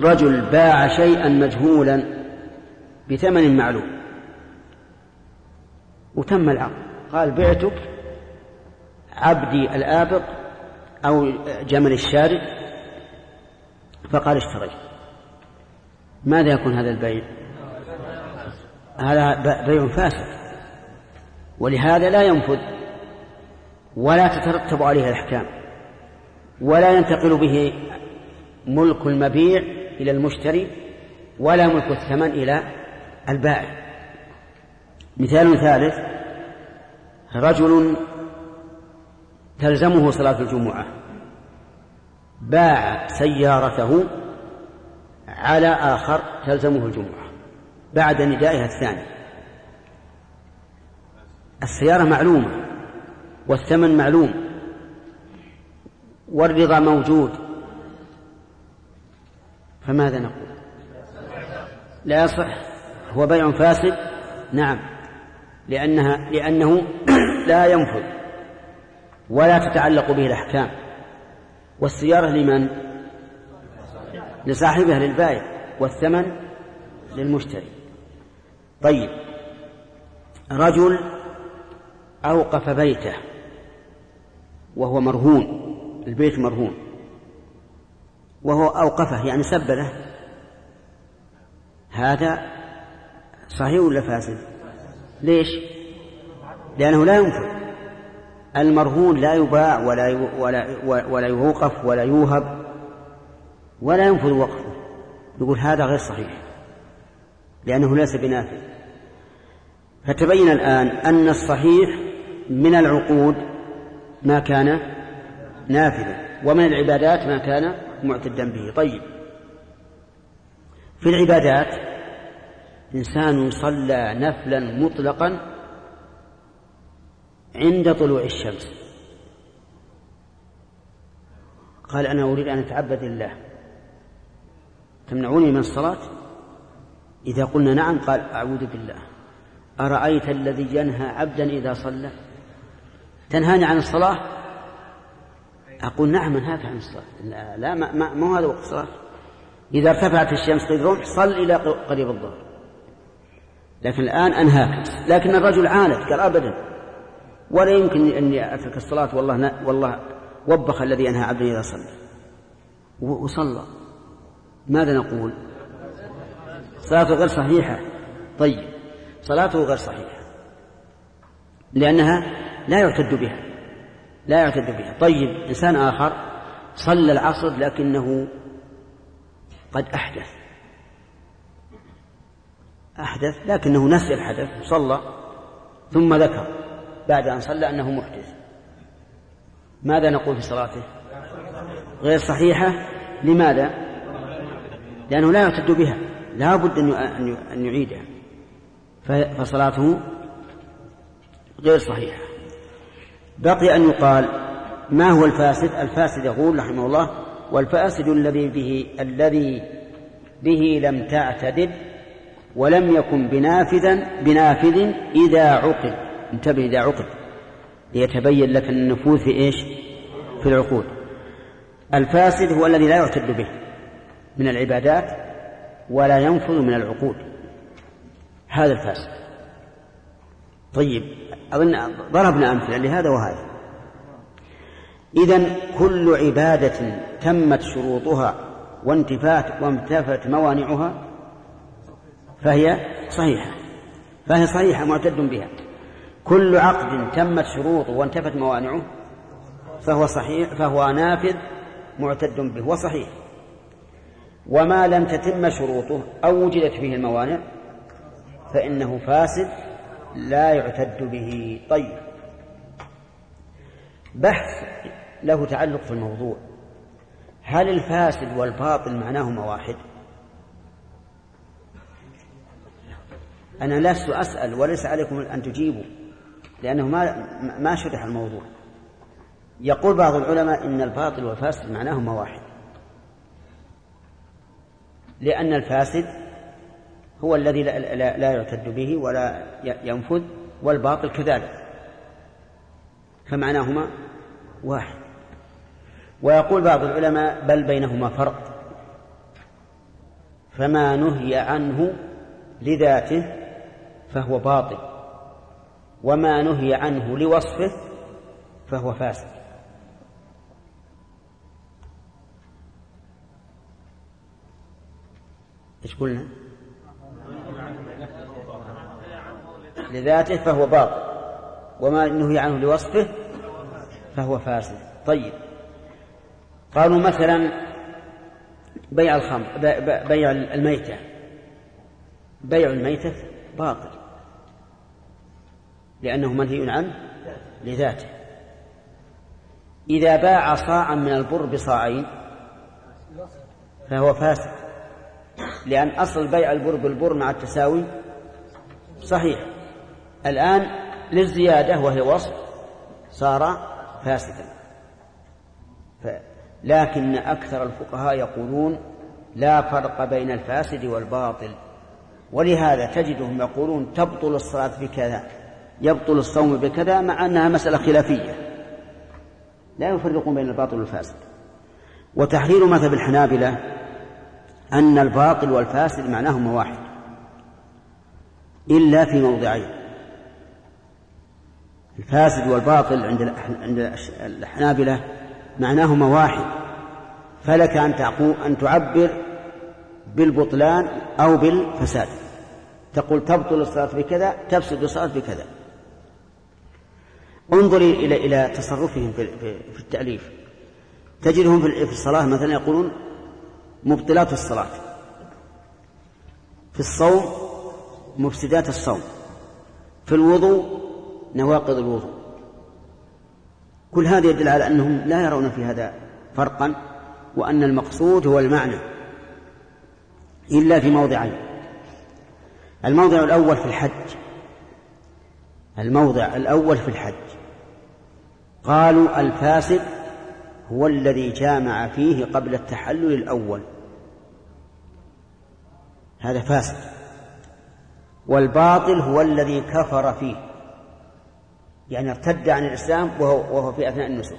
[SPEAKER 3] رجل باع شيئا مجهولا بثمن معلوم. وتم العقد قال بعتك عبدي الآبق أو جمل الشارد فقال اشتريت ماذا يكون هذا البيع؟ هذا بيع فاسد. ولهذا لا ينفذ ولا تترتب عليه الأحكام ولا ينتقل به ملك المبيع إلى المشتري ولا ملك الثمن إلى البائع. مثال ثالث رجل تلزمه صلاة الجمعة باع سيارته على آخر تلزمه الجمعة بعد ندائها الثاني. السيارة معلومة والثمن معلوم والرضا موجود. فماذا نقول؟ لا يصح هو بيع فاسد؟ نعم. لأنها لأنه *clears throat* لا ينفذ ولا تتعلق به الأحكام. والسيارة لمن؟ لصاحبها للبائع. والثمن للمشتري. طيب. رجل أوقف بيته وهو مرهون. البيت مرهون. وهو أوقفه يعني سبله هذا صحيح ولا فاسد؟ ليش؟ لأنه لا ينفذ المرهون لا يباع ولا ولا ولا يوقف ولا يوهب ولا ينفذ وقفه. يقول هذا غير صحيح لأنه ليس بنافذ. فتبين الآن أن الصحيح من العقود ما كان نافذا ومن العبادات ما كان معتدا به. طيب في العبادات إنسان صلى نفلا مطلقا عند طلوع الشمس. قال أنا أريد أن أتعبد الله تمنعوني من الصلاة؟ إذا قلنا نعم قال أعوذ بالله. أرأيت الذي ينهى عبدا إذا صلى؟ تنهاني عن الصلاة؟ أقول نعم أنهاك عن الصلاة. لا, لا ما, ما, هذا وقت الصلاة. إذا ارتفعت الشمس قيد رمح صل إلى قريب الظهر. لكن الآن أنهاك. لكن الرجل عاند قال أبدا. ولا يمكن أني أترك الصلاة والله والله وبخ الذي ينهى عبدا إذا صلى. وصلى. ماذا نقول؟ صلاته غير صحيحة. طيب. صلاته غير صحيحة. لأنها لا يعتد بها. لا يعتد بها. طيب. إنسان آخر صلى العصر لكنه قد أحدث. أحدث لكنه نسي الحدث صلى ثم ذكر بعد أن صلى أنه محدث. ماذا نقول في صلاته؟ غير صحيحة؟ لماذا؟ لأنه لا يعتد بها لا بد أن يعيدها. فصلاته غير صحيحة. بقي أن يقال ما هو الفاسد؟ الفاسد يقول رحمه الله والفاسد الذي به الذي به لم تعتدد ولم يكن بنافذا بنافذ إذا عقد. انتبه إذا عقد. ليتبين لك النفوذ في إيش؟ في العقود. الفاسد هو الذي لا يعتد به من العبادات ولا ينفذ من العقود. هذا الفاسد. طيب أظن ضربنا أمثلة لهذا وهذا. إذا كل عبادة تمت شروطها وانتفات وانتفت موانعها فهي صحيحة. فهي صحيحة معتد بها. كل عقد تمت شروطه وانتفت موانعه فهو صحيح فهو نافذ معتد به وصحيح. وما لم تتم شروطه أو وجدت فيه الموانع فإنه فاسد لا يعتد به. طيب. بحث له تعلق في الموضوع. هل الفاسد والباطل معناهما واحد أنا لست أسأل وليس عليكم أن تجيبوا لأنه ما ما شرح الموضوع. يقول بعض العلماء إن الباطل والفاسد معناهما واحد لأن الفاسد هو الذي لا, لا, لا يعتد به ولا ينفذ والباطل كذلك. فمعناهما واحد. ويقول بعض العلماء بل بينهما فرق. فما نهي عنه لذاته فهو باطل. وما نهي عنه لوصفه فهو فاسد إيش قلنا؟ لذاته فهو باطل. وما نهي عنه لوصفه فهو فاسد طيب. قالوا مثلا بيع الخمر بيع الميتة. بيع الميتة باطل. لأنه منهي عنه لذاته. إذا باع صاعا من البر بصاعين فهو فاسد. لأن أصل بيع البر بالبر مع التساوي صحيح. الآن للزيادة وهي وصف صار فاسدا. لكن أكثر الفقهاء يقولون لا فرق بين الفاسد والباطل. ولهذا تجدهم يقولون تبطل الصلاة بكذا يبطل الصوم بكذا مع أنها مسألة خلافية. لا يفرقون بين الباطل والفاسد. وتحرير مذهب الحنابلة أن الباطل والفاسد معناهما واحد إلا في موضعين. الفاسد والباطل عند عند الحنابلة معناهما واحد فلك أن أن تعبر بالبطلان أو بالفساد. تقول تبطل الصلاة بكذا تفسد الصلاة بكذا. انظري إلى إلى تصرفهم في, في التأليف. تجدهم في الصلاة مثلا يقولون مبطلات الصلاة. في الصوم مفسدات الصوم. في الوضوء نواقض الوضوء. كل هذا يدل على أنهم لا يرون في هذا فرقا وأن المقصود هو المعنى. إلا في موضعين. الموضع الأول في الحج. الموضع الأول في الحج. قالوا الفاسد هو الذي جامع فيه قبل التحلل الأول. هذا فاسد والباطل هو الذي كفر فيه. يعني ارتد عن الإسلام وهو, وهو في أثناء النسك.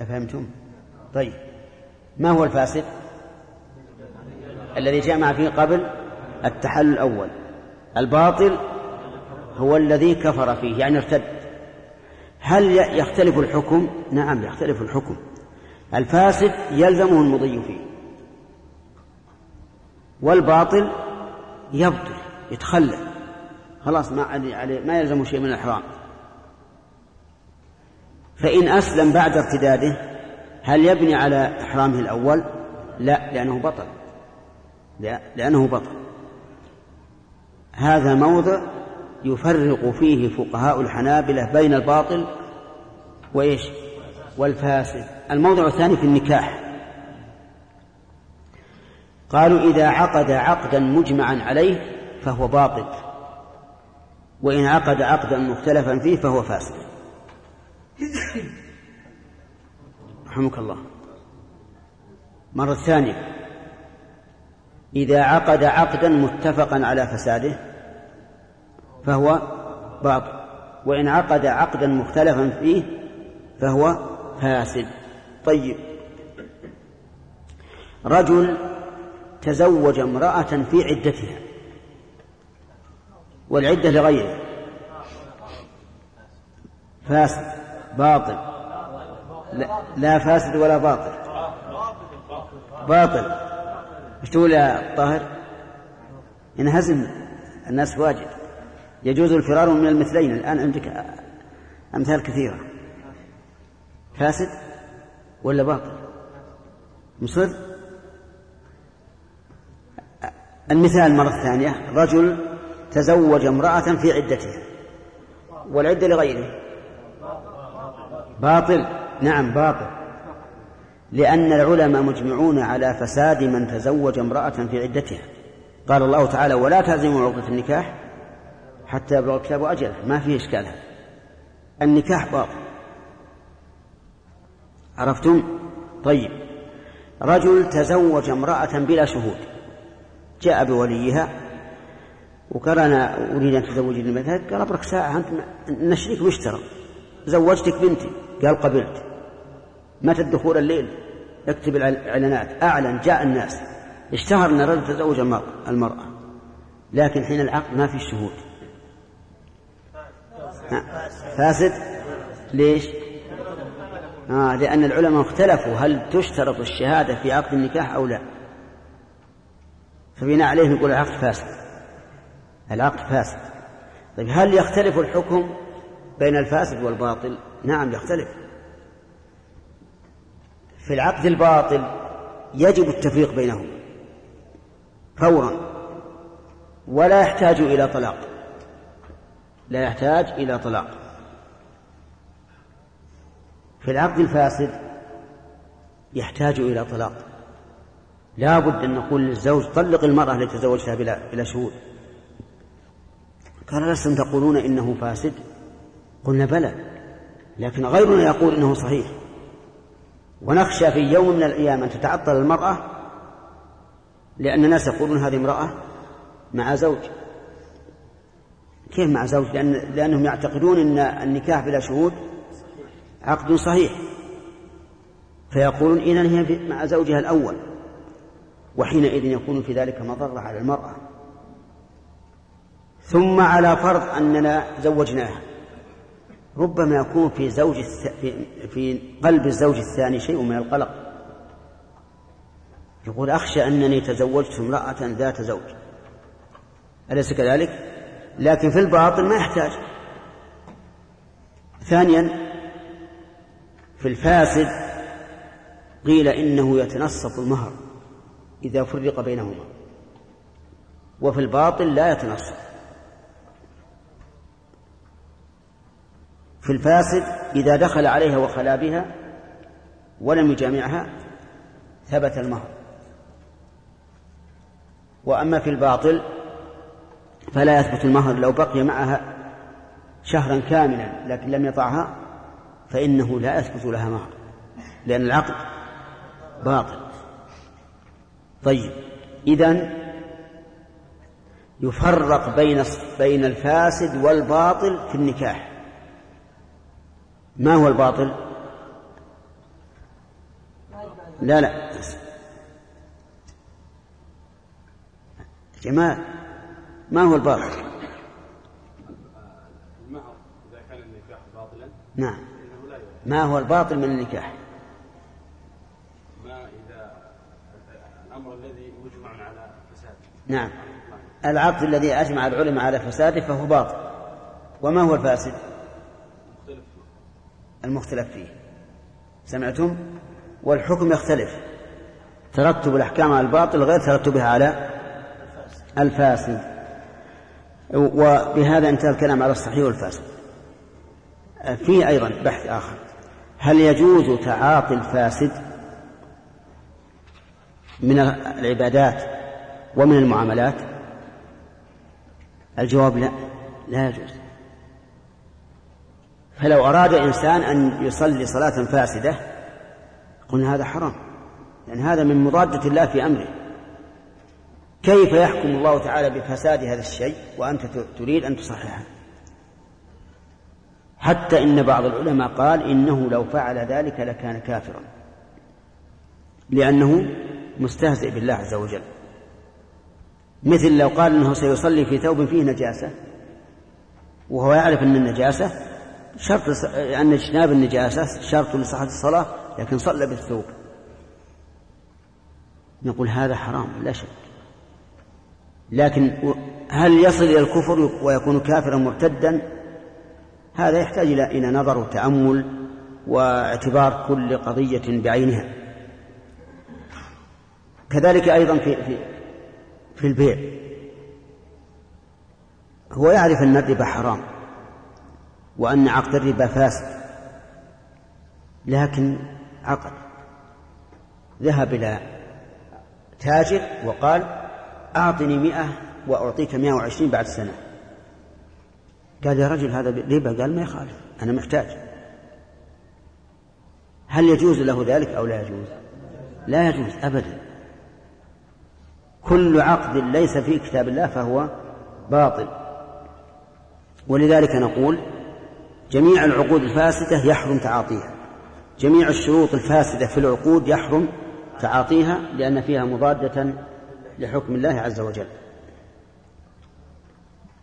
[SPEAKER 3] أفهمتم؟ طيب. ما هو الفاسد؟ الذي جامع فيه قبل التحلل الأول. الباطل هو الذي كفر فيه يعني ارتد. هل يختلف الحكم؟ نعم يختلف الحكم. الفاسد يلزمه المضي فيه. والباطل يبطل يتخلى. خلاص ما عليه ما يلزم شيء من الإحرام. فإن أسلم بعد ارتداده هل يبني على إحرامه الأول؟ لا لأنه بطل. لأنه بطل. هذا موضع يفرق فيه فقهاء الحنابلة بين الباطل وإيش؟ والفاسد. الموضع الثاني في النكاح. قالوا إذا عقد عقدا مجمعا عليه فهو باطل وإن عقد عقدا مختلفا فيه فهو فاسد. رحمك الله. مرة ثانية. إذا عقد عقدا متفقا على فساده فهو باطل وإن عقد عقدا مختلفا فيه فهو فاسد. طيب. رجل تزوج امرأة في عدتها والعدة لغيره. فاسد باطل. لا, لا فاسد ولا باطل. باطل. إيش تقول يا طاهر؟ ينهزم الناس واجد. يجوز الفرار من المثلين. الآن عندك أمثال كثيرة. فاسد ولا باطل؟ مصر؟ المثال مرة ثانية. رجل تزوج امرأة في عدتها. والعدة لغيره. باطل. نعم باطل. لأن العلماء مجمعون على فساد من تزوج امرأة في عدتها. قال الله تعالى ولا تعزموا عقدة النكاح حتى يبلغ الكتاب أجله. ما فيه إشكال النكاح باطل. عرفتم؟ طيب. رجل تزوج امرأة بلا شهود. جاء بوليها وقال أنا أريد أن تزوجني مثلا قال أبرك ساعة أنت نشريك مشترى زوجتك بنتي. قال قبلت. متى الدخول الليل. اكتب الإعلانات أعلن جاء الناس. اشتهر أن الرجل تزوج المرأة. لكن حين العقد ما في شهود. فاسد؟ ليش؟ آه لأن العلماء اختلفوا هل تشترط الشهادة في عقد النكاح أو لا. فبناء عليه نقول العقد فاسد. العقد فاسد. طيب هل يختلف الحكم بين الفاسد والباطل؟ نعم يختلف. في العقد الباطل يجب التفريق بينهم. فورا. ولا يحتاج إلى طلاق. لا يحتاج إلى طلاق. في العقد الفاسد يحتاج إلى طلاق. لا بد أن نقول للزوج طلق المرأة التي تزوجتها بلا, بلا شهود. قال لستم تقولون إنه فاسد؟ قلنا بلى. لكن غيرنا يقول إنه صحيح. ونخشى في يوم من الأيام أن تتعطل المرأة لأن الناس يقولون هذه امرأة مع زوج. كيف مع زوج؟ لأن لأنهم يعتقدون أن النكاح بلا شهود عقد صحيح. فيقولون إذا هي مع زوجها الأول وحينئذ يكون في ذلك مضرة على المرأة. ثم على فرض أننا زوجناها. ربما يكون في زوج في, في قلب الزوج الثاني شيء من القلق. يقول أخشى أنني تزوجت امرأة ذات زوج. أليس كذلك؟ لكن في الباطن ما يحتاج. ثانيا في الفاسد قيل إنه يتنصف المهر إذا فرق بينهما. وفي الباطل لا يتنصف. في الفاسد إذا دخل عليها وخلا بها ولم يجامعها ثبت المهر. وأما في الباطل فلا يثبت المهر لو بقي معها شهرا كاملا لكن لم يطعها فإنه لا يثبت لها مهر لأن العقد باطل. طيب إذن يفرق بين بين الفاسد والباطل في النكاح. ما هو الباطل؟ لا لا جمال ما هو الباطل؟
[SPEAKER 2] المهر إذا كان النكاح باطلا
[SPEAKER 3] نعم ما هو الباطل من النكاح؟
[SPEAKER 2] ما إذا الأمر الذي مجمع على
[SPEAKER 3] نعم العقد الذي أجمع العلماء على فساده فهو باطل وما هو الفاسد؟ المختلف فيه. سمعتم؟ والحكم يختلف. ترتب الأحكام على الباطل غير ترتبها على الفاسد. وبهذا انتهى الكلام على الصحيح والفاسد. في أيضا بحث آخر. هل يجوز تعاطي الفاسد من العبادات ومن المعاملات؟ الجواب لا. لا يجوز. فلو أراد إنسان أن يصلي صلاة فاسدة قلنا هذا حرام لأن هذا من مضادة الله في أمره. كيف يحكم الله تعالى بفساد هذا الشيء وأنت تريد أن تصححه؟ حتى إن بعض العلماء قال إنه لو فعل ذلك لكان كافرا لأنه مستهزئ بالله عز وجل. مثل لو قال إنه سيصلي في ثوب فيه نجاسة وهو يعرف إن النجاسة شرط ان اجتناب النجاسة شرط لصحة الصلاة لكن صلى بالثوب. نقول هذا حرام لا شك. لكن هل يصل إلى الكفر ويكون كافرا مرتدا؟ هذا يحتاج إلى نظر وتأمل واعتبار كل قضية بعينها. كذلك أيضا في في في البيع. هو يعرف أن الربا حرام. وأن عقد الربا فاسد. لكن عقد. ذهب إلى تاجر وقال أعطني مئة وأعطيك مئة وعشرين بعد سنة. قال يا رجل هذا ربا؟ قال ما يخالف أنا محتاج. هل يجوز له ذلك أو لا يجوز؟ لا يجوز ابدا. كل عقد ليس في كتاب الله فهو باطل. ولذلك نقول جميع العقود الفاسدة يحرم تعاطيها. جميع الشروط الفاسدة في العقود يحرم تعاطيها لأن فيها مضادة لحكم الله عز وجل.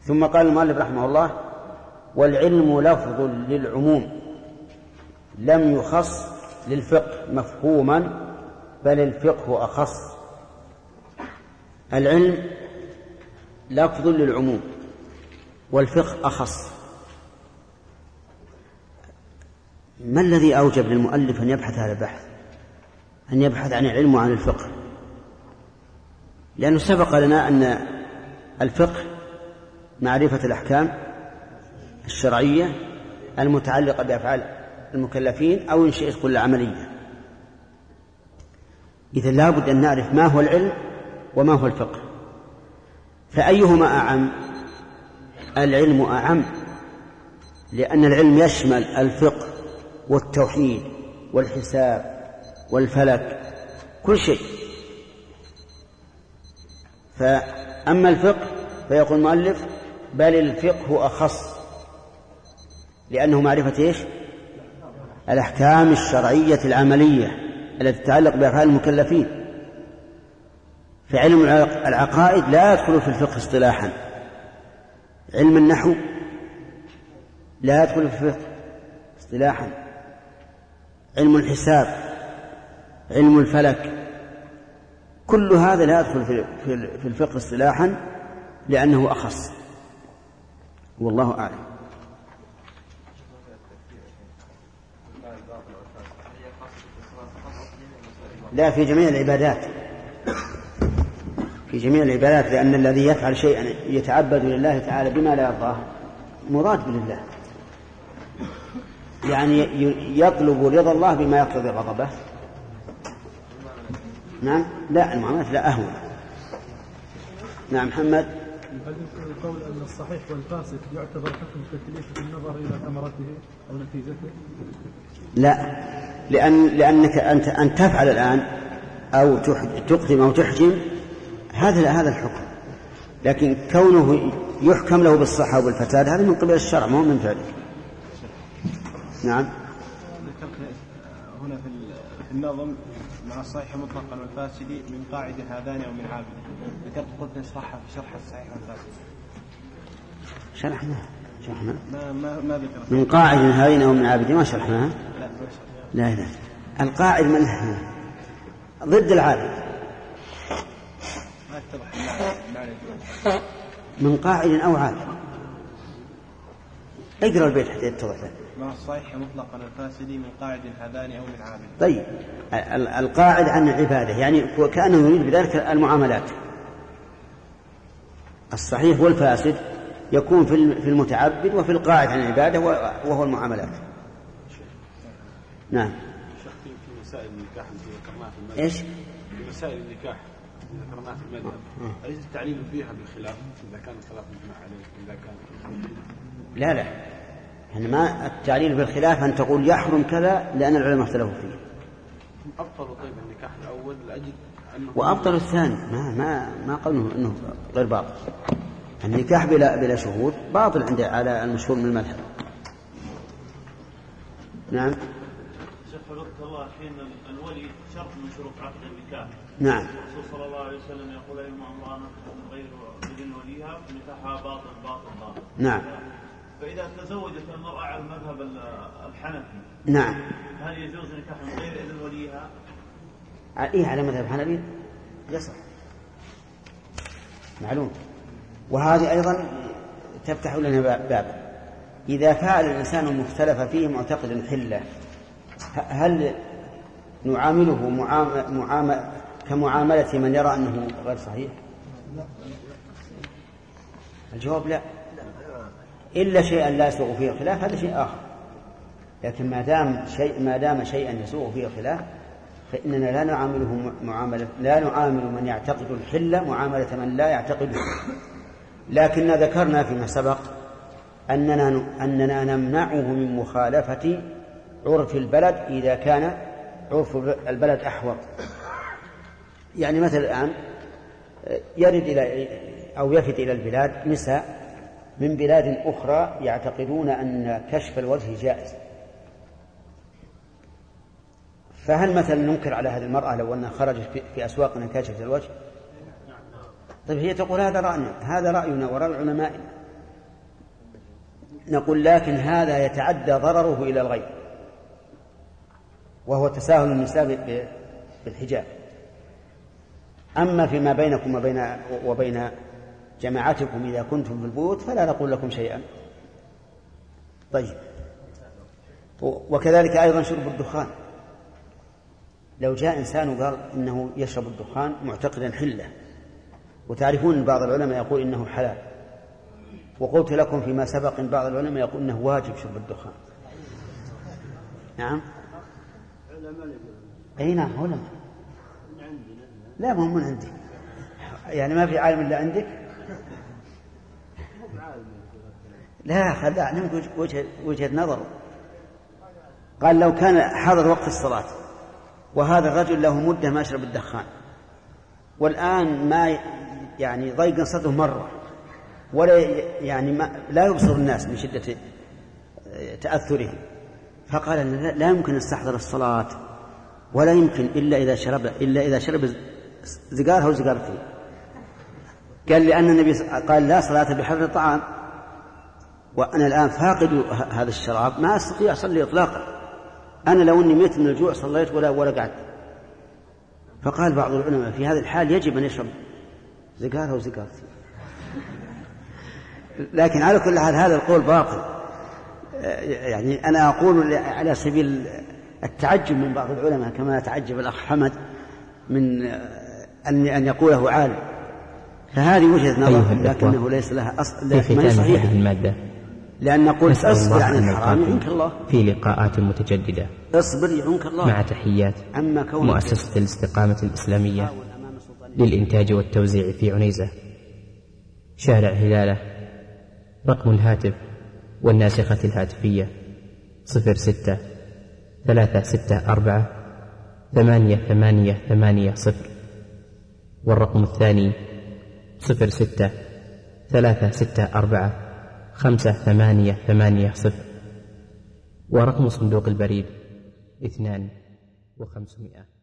[SPEAKER 3] ثم قال المؤلف رحمه الله والعلم لفظ للعموم لم يخص للفقه مفهوما بل الفقه أخص. العلم لفظ للعموم والفقه أخص. ما الذي أوجب للمؤلف أن يبحث هذا البحث؟ أن يبحث عن العلم وعن الفقه. لأنه سبق لنا أن الفقه معرفة الأحكام الشرعية المتعلقة بأفعال المكلفين أو إن شئت كل عملية. إذا لابد أن نعرف ما هو العلم وما هو الفقه. فأيهما أعم؟ العلم أعم لأن العلم يشمل الفقه. والتوحيد والحساب والفلك كل شيء. فأما الفقه فيقول المؤلف بل الفقه أخص لأنه معرفة إيش؟ الأحكام الشرعية العملية التي تتعلق بأفعال المكلفين. فعلم العقائد لا يدخل في الفقه اصطلاحا. علم النحو لا يدخل في الفقه اصطلاحا. علم الحساب علم الفلك. كل هذا لا يدخل في الفقه اصطلاحا لأنه أخص. والله أعلم. لا في جميع العبادات. في جميع العبادات لأن الذي يفعل شيئا يتعبد لله تعالى بما لا يرضاه. مراد لله يعني يطلب رضا الله بما يقتضي غضبه. نعم؟ لا المعاملات لا أهون. نعم محمد.
[SPEAKER 5] هل يمكن القول أن الصحيح والفاسد يعتبر حكم التكليف بالنظر إلى ثمرته أو نتيجته؟
[SPEAKER 3] لا لأن لأنك أنت أن تفعل الآن أو تقدم أو تحجم هذا هذا الحكم. لكن كونه يحكم له بالصحة والفساد هذا من قبل الشرع ما هو من فعله. نعم.
[SPEAKER 12] هنا في النظم مع الصحيح مطلقا والفاسد من قاعدة هذان أو من عابد ذكرت قلت نشرحها في شرح الصحيح والفاسد
[SPEAKER 3] شرحناها شرحنا
[SPEAKER 12] ما؟ ما ما ذكرت.
[SPEAKER 3] من قاعد هذين أو من عابد ما شرحناها
[SPEAKER 12] لا ما
[SPEAKER 3] لا
[SPEAKER 12] شرح.
[SPEAKER 3] لا القاعد من ضد العابد.
[SPEAKER 12] ما اتضح
[SPEAKER 3] من قاعد أو عابد. اقرأ البيت حتى يتضح. لك
[SPEAKER 12] مع الصحيح مطلقا الفاسد من قاعد هذان أو من عابد.
[SPEAKER 3] طيب. ال- القاعد عن العبادة يعني كأنه يريد بذلك المعاملات. الصحيح والفاسد يكون في الم- في المتعبد وفي القاعد عن العبادة وهو المعاملات. نعم.
[SPEAKER 2] شيخ في مسائل النكاح التي ذكرناها في المذهب.
[SPEAKER 3] إيش؟
[SPEAKER 2] في مسائل النكاح التي ذكرناها في المذهب. أليس التعليل فيها بالخلاف إذا كان الخلاف مجمع عليه إذا كان
[SPEAKER 3] لا لا. يعني ما التعليل بالخلاف أن تقول يحرم كذا لأن العلماء اختلفوا فيه.
[SPEAKER 2] أبطل طيب النكاح الأول لأجل أنه
[SPEAKER 3] وأبطل الثاني. ما ما ما قالوا إنه غير باطل. النكاح بلا بلا شهود باطل عند على المشهور من المذهب. نعم.
[SPEAKER 10] شيخ حفظك الله حين الولي شرط من شروط عقد النكاح.
[SPEAKER 3] نعم.
[SPEAKER 10] الرسول صلى الله عليه وسلم يقول أيما امرأة نكحت غير باذن وليها فنكاحها باطل باطل باطل.
[SPEAKER 3] نعم.
[SPEAKER 10] فاذا تزوجت المرأة على المذهب ال- الحنفي
[SPEAKER 3] نعم.
[SPEAKER 10] هل يجوز نكاح من غير إذن وليها؟
[SPEAKER 3] إيه على مذهب الحنفي يصح. معلوم. وهذه أيضا تفتح لنا بابا إذا فعل الإنسان المختلف فيه معتقد الحلة ه- هل نعامله معام... معام... كمعاملة من يرى أنه غير صحيح؟ الجواب لا. إلا شيئا لا يسوغ فيه الخلاف هذا شيء آخر. لكن ما دام شيء ما دام شيئا يسوغ فيه الخلاف فإننا لا نعامله معاملة لا نعامل من يعتقد الحلة معاملة من لا يعتقد لكننا ذكرنا فيما سبق أننا أننا نمنعه من مخالفة عرف البلد إذا كان عرف البلد أحوط. يعني مثلا الآن يرد إلى أو يفد إلى البلاد نساء من بلاد أخرى يعتقدون أن كشف الوجه جائز. فهل مثلا ننكر على هذه المرأة لو أنها خرجت في- أسواقنا كاشفة الوجه؟ طيب هي تقول هذا رأينا هذا رأينا ورأي علمائنا نقول لكن هذا يتعدى ضرره إلى الغير وهو تساهل النساء بالحجاب. أما فيما بينكم وبين وبين جماعتكم إذا كنتم في البيوت فلا نقول لكم شيئا. طيب. وكذلك أيضا شرب الدخان. لو جاء إنسان وقال إنه يشرب الدخان معتقدا حلة. وتعرفون بعض العلماء يقول إنه حلال. وقلت لكم فيما سبق أن بعض العلماء يقول إنه واجب شرب الدخان. نعم. أي نعم علماء. لا ما من عندي. يعني ما في عالم إلا عندك؟ لا خل أعلمك وجهة, وجهة نظر. قال لو كان حضر وقت الصلاة وهذا الرجل له مدة ما يشرب الدخان والآن ما يعني ضيق صدره مرة ولا يعني ما لا يبصر الناس من شدة تأثره فقال لا- يمكن نستحضر الصلاة ولا يمكن إلا إذا شرب إلا إذا شرب زقارها وزقارتين قال لأن النبي قال لا صلاة بحر الطعام. وأنا الآن فاقد هذا الشراب ما أستطيع أصلي إطلاقا. أنا لو أني ميت من الجوع صليت ولا ولا قعدت. فقال بعض العلماء في هذه الحال يجب أن يشرب زقارها وزقارتين لكن على كل حال هذا القول باطل. يعني أنا أقول على سبيل التعجب من بعض العلماء كما تعجب الأخ حمد من أن أن يقوله عالم. فهذه وجهة نظر
[SPEAKER 1] الإخوة،
[SPEAKER 3] لكنه ليس لها أصل صحيحة
[SPEAKER 1] هذه المادة.
[SPEAKER 3] لأن نقول
[SPEAKER 1] أصبر
[SPEAKER 3] عن
[SPEAKER 1] أن
[SPEAKER 3] الحرام يعنك الله.
[SPEAKER 1] في لقاءات متجددة.
[SPEAKER 3] أصبر يعنك الله.
[SPEAKER 1] مع تحيات
[SPEAKER 3] أما كون
[SPEAKER 1] مؤسسة الاستقامة الإسلامية للإنتاج والتوزيع في عنيزة. شارع هلالة رقم الهاتف والناسخة الهاتفية صفر ستة ثلاثة ستة أربعة ثمانية ثمانية ثمانية صفر والرقم الثاني صفر ستة ثلاثة ستة أربعة خمسة ثمانية ثمانية صفر. ورقم صندوق البريد اثنان وخمسمائة.